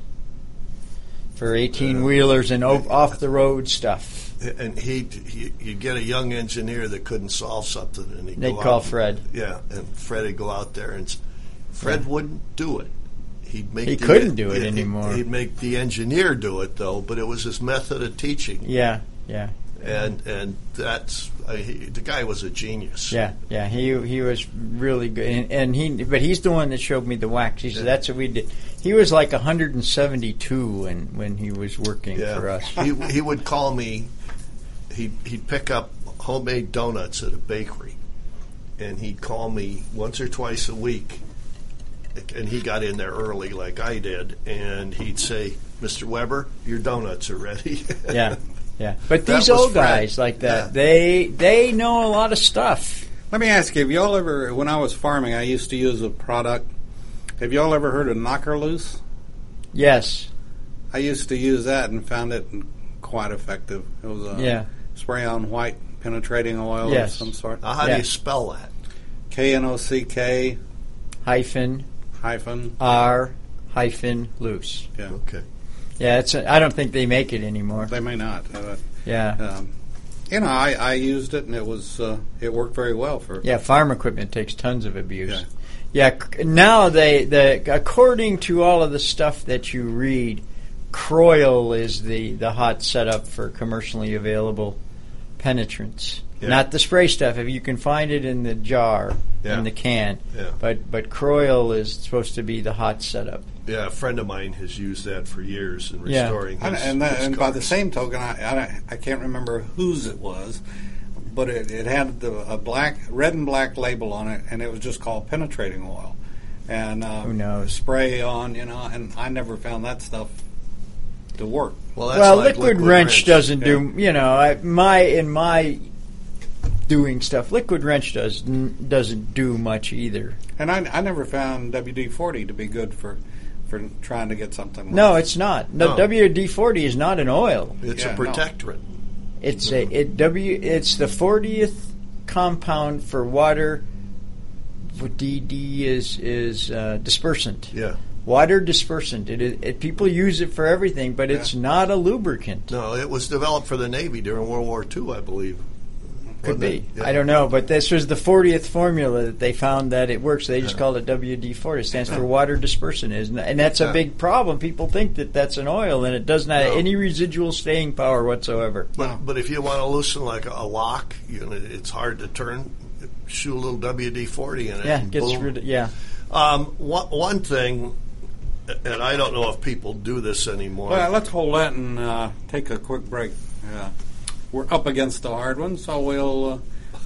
for eighteen wheelers and o- off the road stuff. And he he you get a young engineer that couldn't solve something, and he'd They'd call out, Fred. Yeah, and Fred would go out there, and Fred wouldn't do it. He'd make He the- couldn't do it he'd- anymore. He'd make the engineer do it though, but it was his method of teaching, Yeah, yeah. and and that's uh, he, the guy was a genius. Yeah, yeah, he he was really good, and, and he but he's the one that showed me the wax. He said that's what we did. He was like 172 when when he was working Yeah. for us. he he would call me. He'd he'd pick up homemade donuts at a bakery, and he'd call me once or twice a week. And he got in there early, like I did, and he'd say, "Mr. Weber, your donuts are ready." (laughs) Yeah, yeah. But these old Fred. guys like that, Yeah. they they know a lot of stuff. Let me ask you: Have y'all ever, when I was farming, I used to use a product. Have y'all ever heard of Knocker Loose? Yes, I used to use that and found it quite effective. It was a yeah, spray on white penetrating oil Yes. of some sort. now, how do you spell that? K N O C K hyphen hyphen. R hyphen loose. Yeah, Okay, Yeah, it's. I don't think they make it anymore. they may not. Uh, Yeah, um, you know, I, I used it and it was uh, it worked very well for. Yeah, farm equipment takes tons of abuse. Yeah, c- now they the according to all of the stuff that you read, Kroil is the the hot setup for commercially available penetrants. Yeah. Not the spray stuff. If you can find it in the jar, Yeah. in the can, Yeah. but but Kroil is supposed to be the hot setup. yeah, a friend of mine has used that for years in restoring And, his, and, that, his and by the same token, I, I, I can't remember whose it was, but it, it had the, a black, red and black label on it, and it was just called penetrating oil. And uh, Who knows? Spray on, you know, and I never found that stuff to work. well, that's well, like liquid, wrench, doesn't do. You know, I, my in my doing stuff, liquid wrench does n- doesn't do much either. And I, I never found WD forty to be good for for trying to get something. Like No, it's not. No, No. WD forty is not an oil. It's Yeah, a no. protectorate. It's a it W. It's the fortieth compound for water. What DD is is uh, dispersant. Yeah. Water dispersant. It, is it people use it for everything, but it's not a lubricant. No, it was developed for the Navy during World War II, I believe. Could be. Yeah. I don't know, but this was the 40th formula that they found that it works. They just called it WD-40. It stands for water dispersant, is and that's a big problem. People think that that's an oil, and it does not have any residual staying power whatsoever. But, but if you want to loosen like a lock, you know, it's hard to turn. Shoot a little WD forty in it. Yeah, and gets boom. rid of yeah. Um, one, one thing, and I don't know if people do this anymore. Well, let's hold that and uh, take a quick break. Uh, we're up against the hard one, so we'll uh,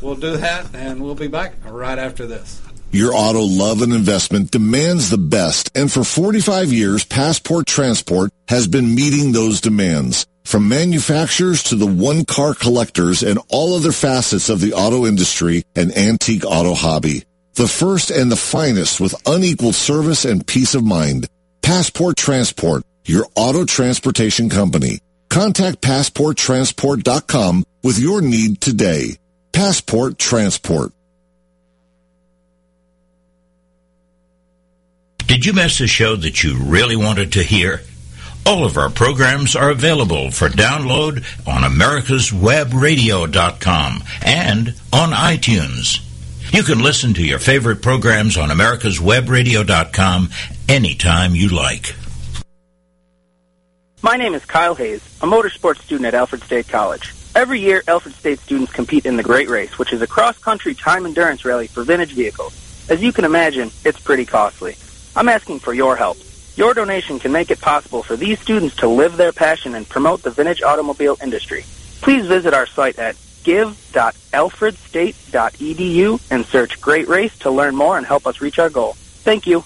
we'll do that, and we'll be back right after this. Your auto love and investment demands the best, and for 45 years, Passport Transport has been meeting those demands. From manufacturers to the one-car collectors and all other facets of the auto industry and antique auto hobby. The first and the finest with unequaled service and peace of mind. Passport Transport, your auto transportation company. Contact PassportTransport.com with your need today. Passport Transport. Did you miss a show that you really wanted to hear? All of our programs are available for download on americaswebradio.com and on iTunes. You can listen to your favorite programs on americaswebradio.com anytime you like. My name is Kyle Hayes, a motorsports student at Alfred State College. Every year, Alfred State students compete in the Great Race, which is a cross-country time endurance rally for vintage vehicles. As you can imagine, it's pretty costly. I'm asking for your help. Your donation can make it possible for these students to live their passion and promote the vintage automobile industry. Please visit our site at give.alfredstate.edu and search Great Race to learn more and help us reach our goal. Thank you.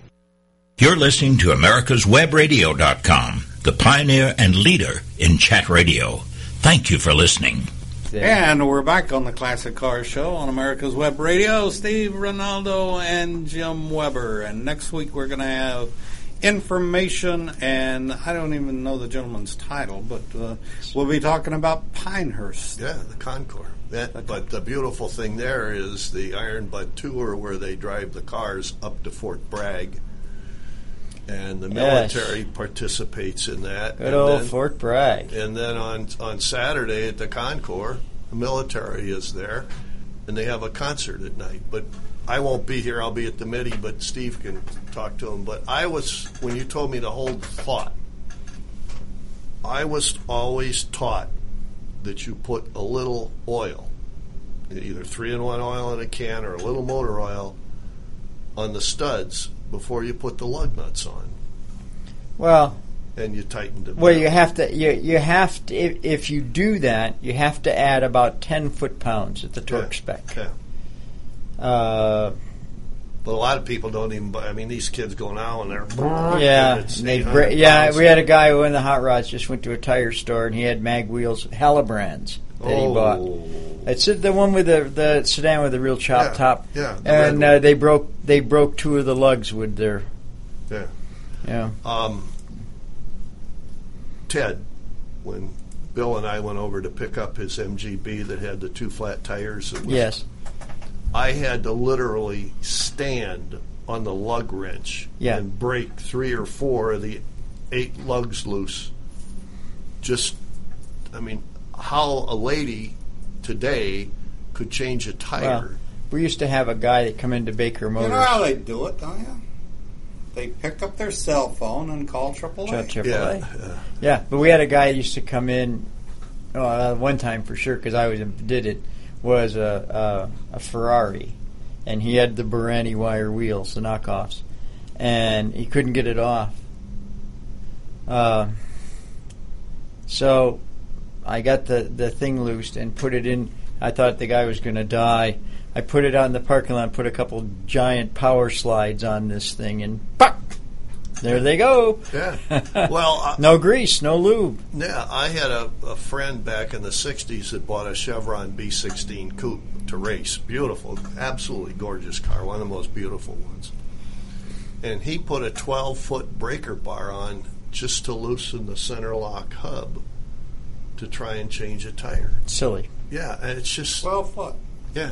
You're listening to americaswebradio.com, the pioneer and leader in chat radio. Thank you for listening. And we're back on the Classic Car Show on America's Web Radio. Steve Ronaldo and Jim Weber. And next week we're going to have information, and I don't even know the gentleman's title, but uh, we'll be talking about Pinehurst. Yeah, the Concours. That, but the beautiful thing there is the Iron Butt Tour, where they drive the cars up to Fort Bragg, and the Yes. military participates in that. Good and old then, Fort Bragg. And then on on Saturday at the Concours, the military is there, and they have a concert at night. But I won't be here. I'll be at the MIDI, but Steve can talk to him. But I was when you told me to hold thought. I was always taught that you put a little oil, either three in one oil in a can or a little motor oil, on the studs before you put the lug nuts on, Well, and you tighten it. well, down. you have to. You you have to. If, if you do that, you have to add about ten foot pounds at the torque spec. Yeah. Uh, But a lot of people don't even. buy I mean, these kids go now and they're yeah, and they bra- yeah. We had a guy who in the hot rods just went to a tire store and he had mag wheels, Halibrands that he bought. It's the one with the the sedan with the real chop Yeah, top. yeah, the and uh, they broke they broke two of the lugs with their Yeah. yeah. Um, Ted, when Bill and I went over to pick up his MGB that had the two flat tires, was, Yes. I had to literally stand on the lug wrench Yeah. and break three or four of the eight lugs loose. Just, I mean, how a lady today could change a tire. Well, we used to have a guy that come into Baker Motors. You Motors. know how they do it, don't you? They pick up their cell phone and call AAA. Shut AAA. yeah, Yeah. yeah. but we had a guy who used to come in. Uh, one time for sure, because I was did it was a, a a Ferrari, and he had the Borrani wire wheels, the knockoffs, and he couldn't get it off. Uh, so I got the the thing loosed and put it in. I thought the guy was going to die. I put it out in the parking lot, put a couple giant power slides on this thing, and pop, there they go. Yeah. (laughs) Well, uh, no grease, no lube. Yeah, I had a, a friend back in the 60s that bought a Chevron B16 coupe to race. Beautiful, absolutely gorgeous car, one of the most beautiful ones. And he put a 12 foot breaker bar on just to loosen the center lock hub to try and change a tire. Silly. Yeah, and it's just, 12 foot. yeah.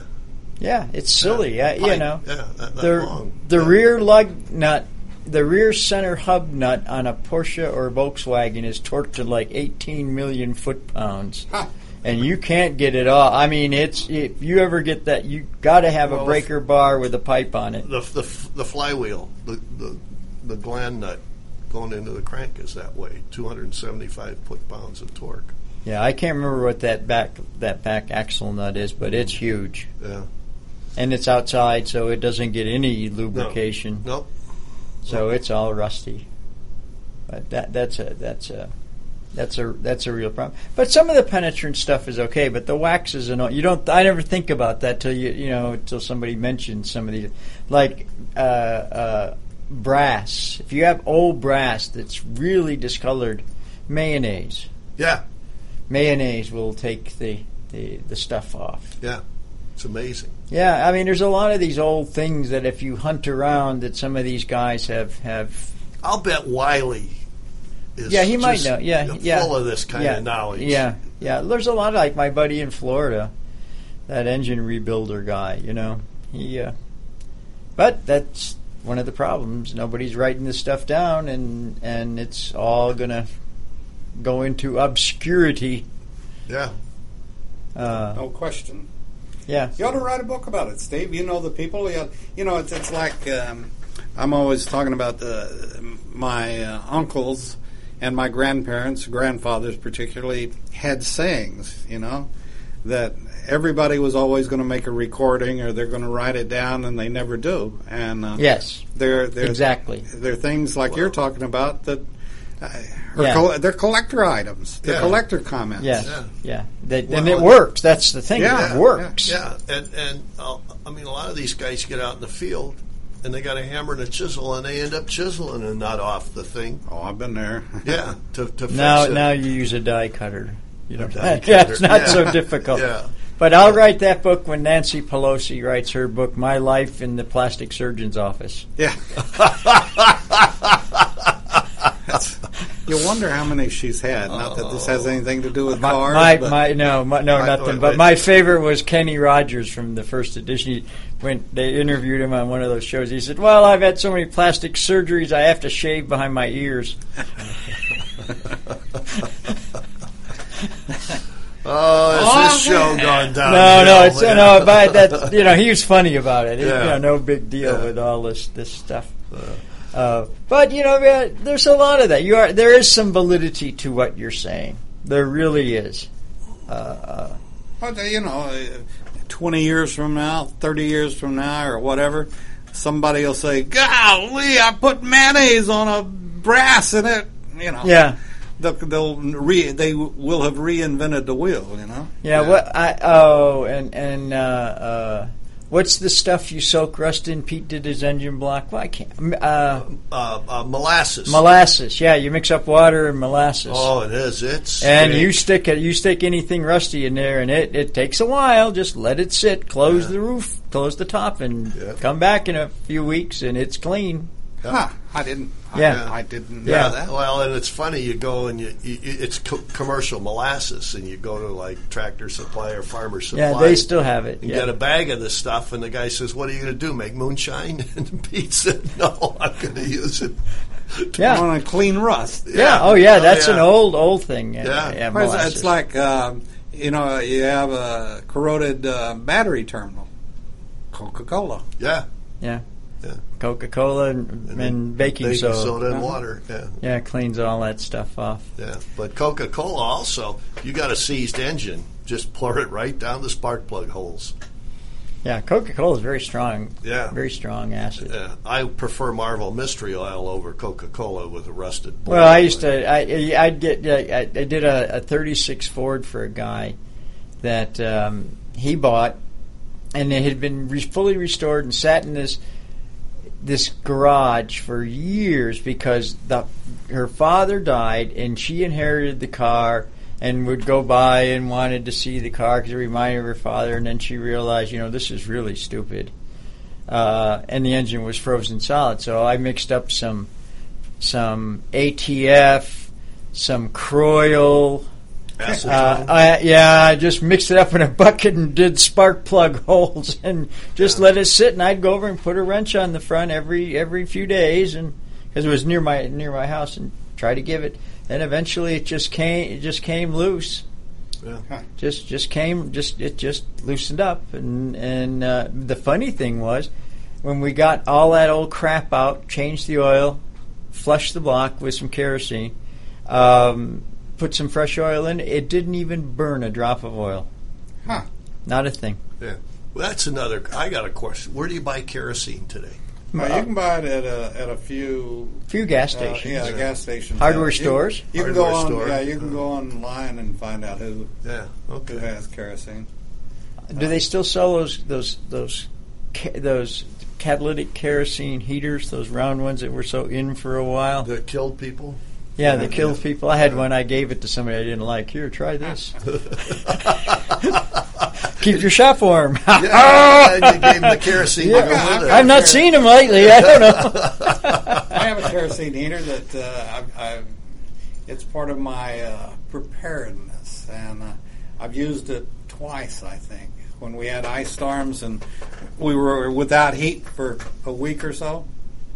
Yeah, it's silly. Yeah, you know, Yeah, that, that the long. the Yeah. rear lug nut, the rear center hub nut on a Porsche or Volkswagen is torqued to like 18 million foot pounds, Huh. and you can't get it off. I mean, it's if you ever get that, you got to have Well, a breaker bar with a pipe on it. The, the, the flywheel, the, the, the gland nut going into the crank is that way 275 foot pounds of torque. Yeah, I can't remember what that back that back axle nut is, but it's huge, Yeah. and it's outside, so it doesn't get any lubrication. Nope. So it's all rusty. But that that's a that's a that's a that's a real problem. But some of the penetrant stuff is okay, but the waxes and all you don't. I never think about that till you you know till somebody mentions some of these like uh, uh, brass. If you have old brass that's really discolored, mayonnaise Yeah. Mayonnaise will take the the, the stuff off. Yeah. It's amazing. Yeah, I mean, there's a lot of these old things that if you hunt around, that some of these guys have have. I'll bet Wiley is Yeah, he might know. Yeah, full yeah, of this kind yeah, of knowledge. Yeah, yeah. There's a lot like my buddy in Florida, that engine rebuilder guy. You know, he. Uh, but that's one of the problems. Nobody's writing this stuff down, and and it's all gonna go into obscurity. Yeah. Uh, No question. yeah. You ought to write a book about it, Steve. You know the people. You, ought- you know it's it's like um, I'm always talking about the my uh, uncles and my grandparents, grandfathers particularly, had sayings. You know that everybody was always going to make a recording or they're going to write it down, and they never do. And uh, Yes. they're, they're Exactly. they're things like you're talking about that. Uh, Yeah. coll- they're collector items. They're Yeah. collector comments. Yes. Yeah. Yeah. That, Well, and it works. That's the thing. Yeah, it works. Yeah, and and uh, I mean, a lot of these guys get out in the field and they got a hammer and a chisel, and they end up chiseling a nut off the thing. Oh, I've been there. (laughs) Yeah, to to fix Now, it. now you use a die cutter. You don't. die (laughs) yeah, cutter. it's not Yeah. so difficult. Yeah. But I'll write that book when Nancy Pelosi writes her book, My Life in the Plastic Surgeon's Office. Yeah. (laughs) you wonder how many she's had. Not that this has anything to do with My, cars. my, my no, my, no, nothing. but my favorite was Kenny Rogers from the first edition. He, when they interviewed him on one of those shows, he said, "Well, I've had so many plastic surgeries, I have to shave behind my ears." (laughs) oh, is this show gone down? No, no, it's no, but that you know he was funny about it. It- Yeah. You know, no big deal Yeah. with all this this stuff. Uh, but you know, man, there's a lot of that. You are there is some validity to what you're saying. There really is. Uh, uh, But, uh, you know, uh, 20 years from now, 30 years from now, or whatever, somebody will say, golly, I put mayonnaise on a brass in it. You know. yeah, They'll, they'll re, they will have reinvented the wheel, you know? yeah. What I oh, and and uh, uh, what's the stuff you soak rust in? Pete did his engine block. Well, I can't. Uh, uh, uh, molasses. molasses. Yeah, you mix up water and molasses. oh, it is. It's And you stick it, you stick anything rusty in there, and it, it takes a while. Just let it sit. Close the roof, close the top, and Yeah. come back in a few weeks, and it's clean. Huh, I didn't. Yeah. I, I didn't Yeah, know that. well, and it's funny. You go and you, you it's co- commercial molasses, and you go to like Tractor Supply or Farmer Supply. Yeah, they still have it. and Yeah. get a bag of this stuff, and the guy says, "What are you going to do? Make moonshine?" (laughs) And Pete said, (laughs) "No, I'm going to use it." yeah. On a clean rust. yeah. Oh, yeah. That's yeah. an old, old thing. Uh, Yeah. yeah It's, molasses. it's like, um, you know, you have a corroded uh, battery terminal. Coca Cola. Yeah. Yeah, Coca Cola and, and, baking, baking soda. soda and Uh-huh. water. Yeah, Yeah, it cleans all that stuff off. yeah. But Coca Cola also, you got a seized engine, just pour it right down the spark plug holes. Yeah, Coca Cola is very strong. Yeah. Very strong acid. Yeah, I prefer Marvel Mystery Oil over Coca Cola with a rusted. Well, I used to. I I'd get. I, I did a, a 36 Ford for a guy that um, he bought, and it had been re- fully restored and sat in this this garage for years because the her father died and she inherited the car and would go by and wanted to see the car because it reminded her father and then she realized you know this is really stupid uh, and the engine was frozen solid so I mixed up some some ATF some Kroil. Uh, I, yeah, I just mixed it up in a (laughs) bucket and did spark plug (laughs) holes and just let it sit. And I'd go over and put a wrench on the front every every few days, and because it was near my near my house, and try to give it. And eventually, it just came it just came loose. just Yeah. just just came just it just loosened up and and uh, the funny thing was when we got all that old crap out changed the oil flushed the block with some kerosene um, put some fresh oil in it didn't even burn a drop of oil Huh. not a thing Yeah. Well, that's another. I got a question. Where do you buy kerosene today? Well, you can buy it at a at a few few gas uh, stations yeah, gas stations. Hardware Yeah, you- stores? You, can go Hardware on. store. Yeah, you can go online and find out who Yeah. who has kerosene. do they still sell those those those those catalytic kerosene heaters those round ones that were so in for a while That killed people. Yeah, they killed people. I had one. I gave it to somebody I didn't like. Here, try this. (laughs) Keep your shop warm. yeah, (laughs) and you gave them the kerosene to Yeah, with it. I've not seen him lately. I don't know. (laughs) I have a kerosene heater that uh, I've, I've, it's part of my uh, preparedness, and uh, I've used it twice. I think when we had ice storms and we were without heat for a week or so,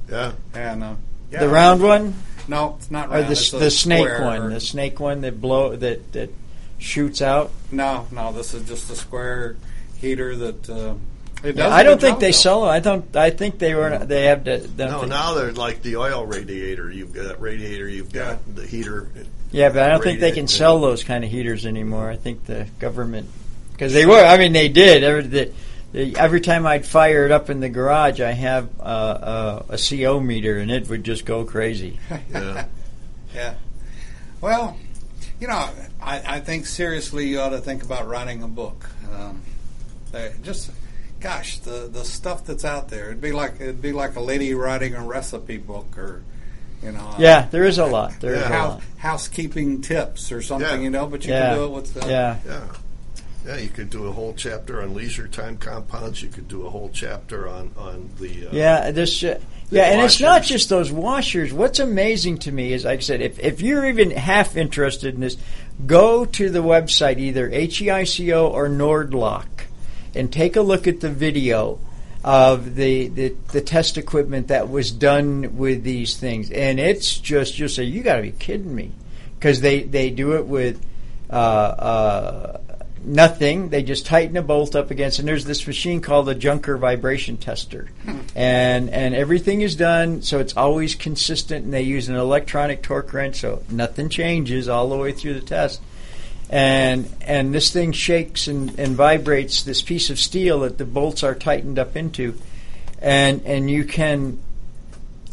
Yeah. and uh, yeah, the round one No, it's not or round. the it's a the snake square one, or- the snake one that blow that that shoots out. no, no, this is just a square heater that. Uh, it Yeah, does I a don't think job, they though. sell them. I don't. I think they were. They have to. don't No, think- now they're like the oil radiator. You've got radiator. You've got the heater. Yeah, but I don't think they can sell those kind of heaters anymore. I think the government, because they were. I mean, they did. Every, the, the, every time I'd fire it up in the garage, I have uh, uh, a CO meter, and it would just go crazy. (laughs) Yeah. Yeah. Well, you know, I, I think seriously you ought to think about writing a book. Um, they- just, gosh, the the stuff that's out there. It'd be like it'd be like a lady writing a recipe book, or you know, Yeah, there is a lot. There is Yeah. a house, lot. housekeeping tips or something. Yeah. You know, but you Yeah. can do it with the, Yeah, Yeah. Yeah, you could do a whole chapter on leisure time compounds. You could do a whole chapter on on the uh, yeah. This. Uh, yeah, and it's not just those washers. What's amazing to me is, like I said, if, if you're even half interested in this, go to the website, either HEICO or Nordlock, and take a look at the video of the, the, the test equipment that was done with these things. And it's just, you'll say, you got to be kidding me. Because they, they do it with uh, uh, nothing. They just tighten a bolt up against, and there's this machine called the Junker vibration tester, and and everything is done so it's always consistent. And they use an electronic torque wrench, so nothing changes all the way through the test. And and this thing shakes and, and vibrates this piece of steel that the bolts are tightened up into, and and you can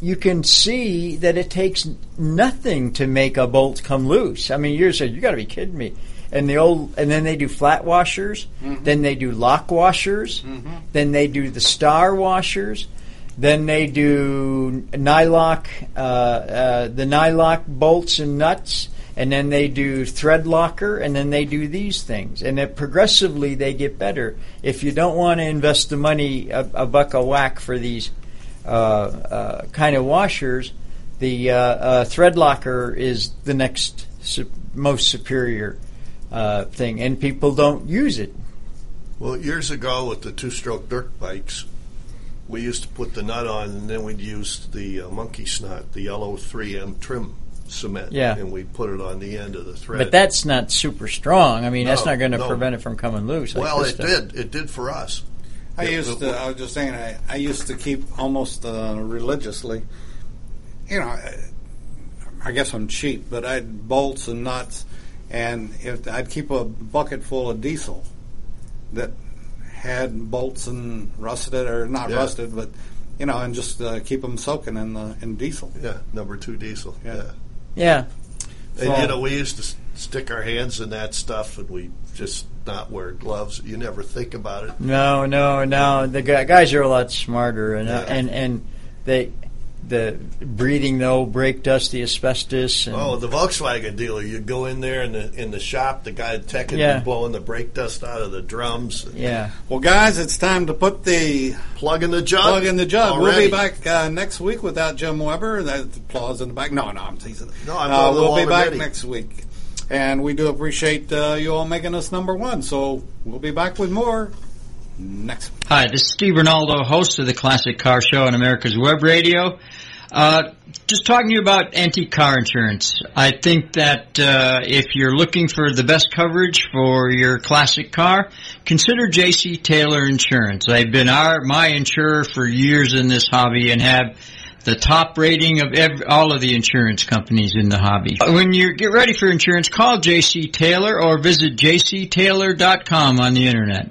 you can see that it takes nothing to make a bolt come loose. I mean, you're you got to be kidding me. And the old, and then they do flat washers, then they do lock washers, then they do the star washers, then they do nylock, uh, uh, the nylock bolts and nuts, and then they do thread locker, and then they do these things, and it progressively they get better. If you don't want to invest the money, a, a buck a whack for these uh, uh, kind of washers, the uh, uh, thread locker is the next su- most superior uh, thing, and people don't use it. Well, years ago with the two-stroke dirt bikes, we used to put the nut on, and then we'd use the uh, monkey snot, the yellow 3M trim cement, Yeah. and we'd put it on the end of the thread. But that's not super strong. I mean, that's not going to no. prevent it from coming loose. like well, it stuff. did. It did for us. I Yeah, used but- to. I was just saying. I, I used to keep almost uh, religiously. You know, I, I guess I'm cheap, but I had bolts and nuts, and if I'd keep a bucket full of diesel that had bolts and rusted or not Yeah. rusted, but you know, and just uh, keep them soaking in the in diesel. Yeah, number two diesel. Yeah. Yeah. Yeah. And So- you know, we used to stick our hands in that stuff, and we just not wear gloves. You never think about it. No, no, no. The guys are a lot smarter, and uh, and and they the breathing the old brake dust, the asbestos. And, Oh, the Volkswagen dealer. You'd go in there in the in the shop. The guy tech would Yeah. be blowing the brake dust out of the drums. yeah. Well, guys, it's time to put the Plug in the jug. plug in the jug. We'll be back uh, next week without Jim Weber. That applause in the back. No, no, I'm teasing. No, I'm uh, we'll be back already. next week, and we do appreciate uh, you all making us number one. So we'll be back with more next. Hi, this is Steve Ronaldo, host of the Classic Car Show on America's Web Radio. Uh, just talking to you about antique car insurance. I think that uh, if you're looking for the best coverage for your classic car, consider J.C. Taylor Insurance. They've been our my insurer for years in this hobby and have the top rating of every, all of the insurance companies in the hobby. When you get ready for insurance, call J.C. Taylor or visit jctaylor.com on the internet.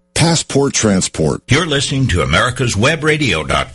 Passport Transport. You're listening to America'sWebRadio.com.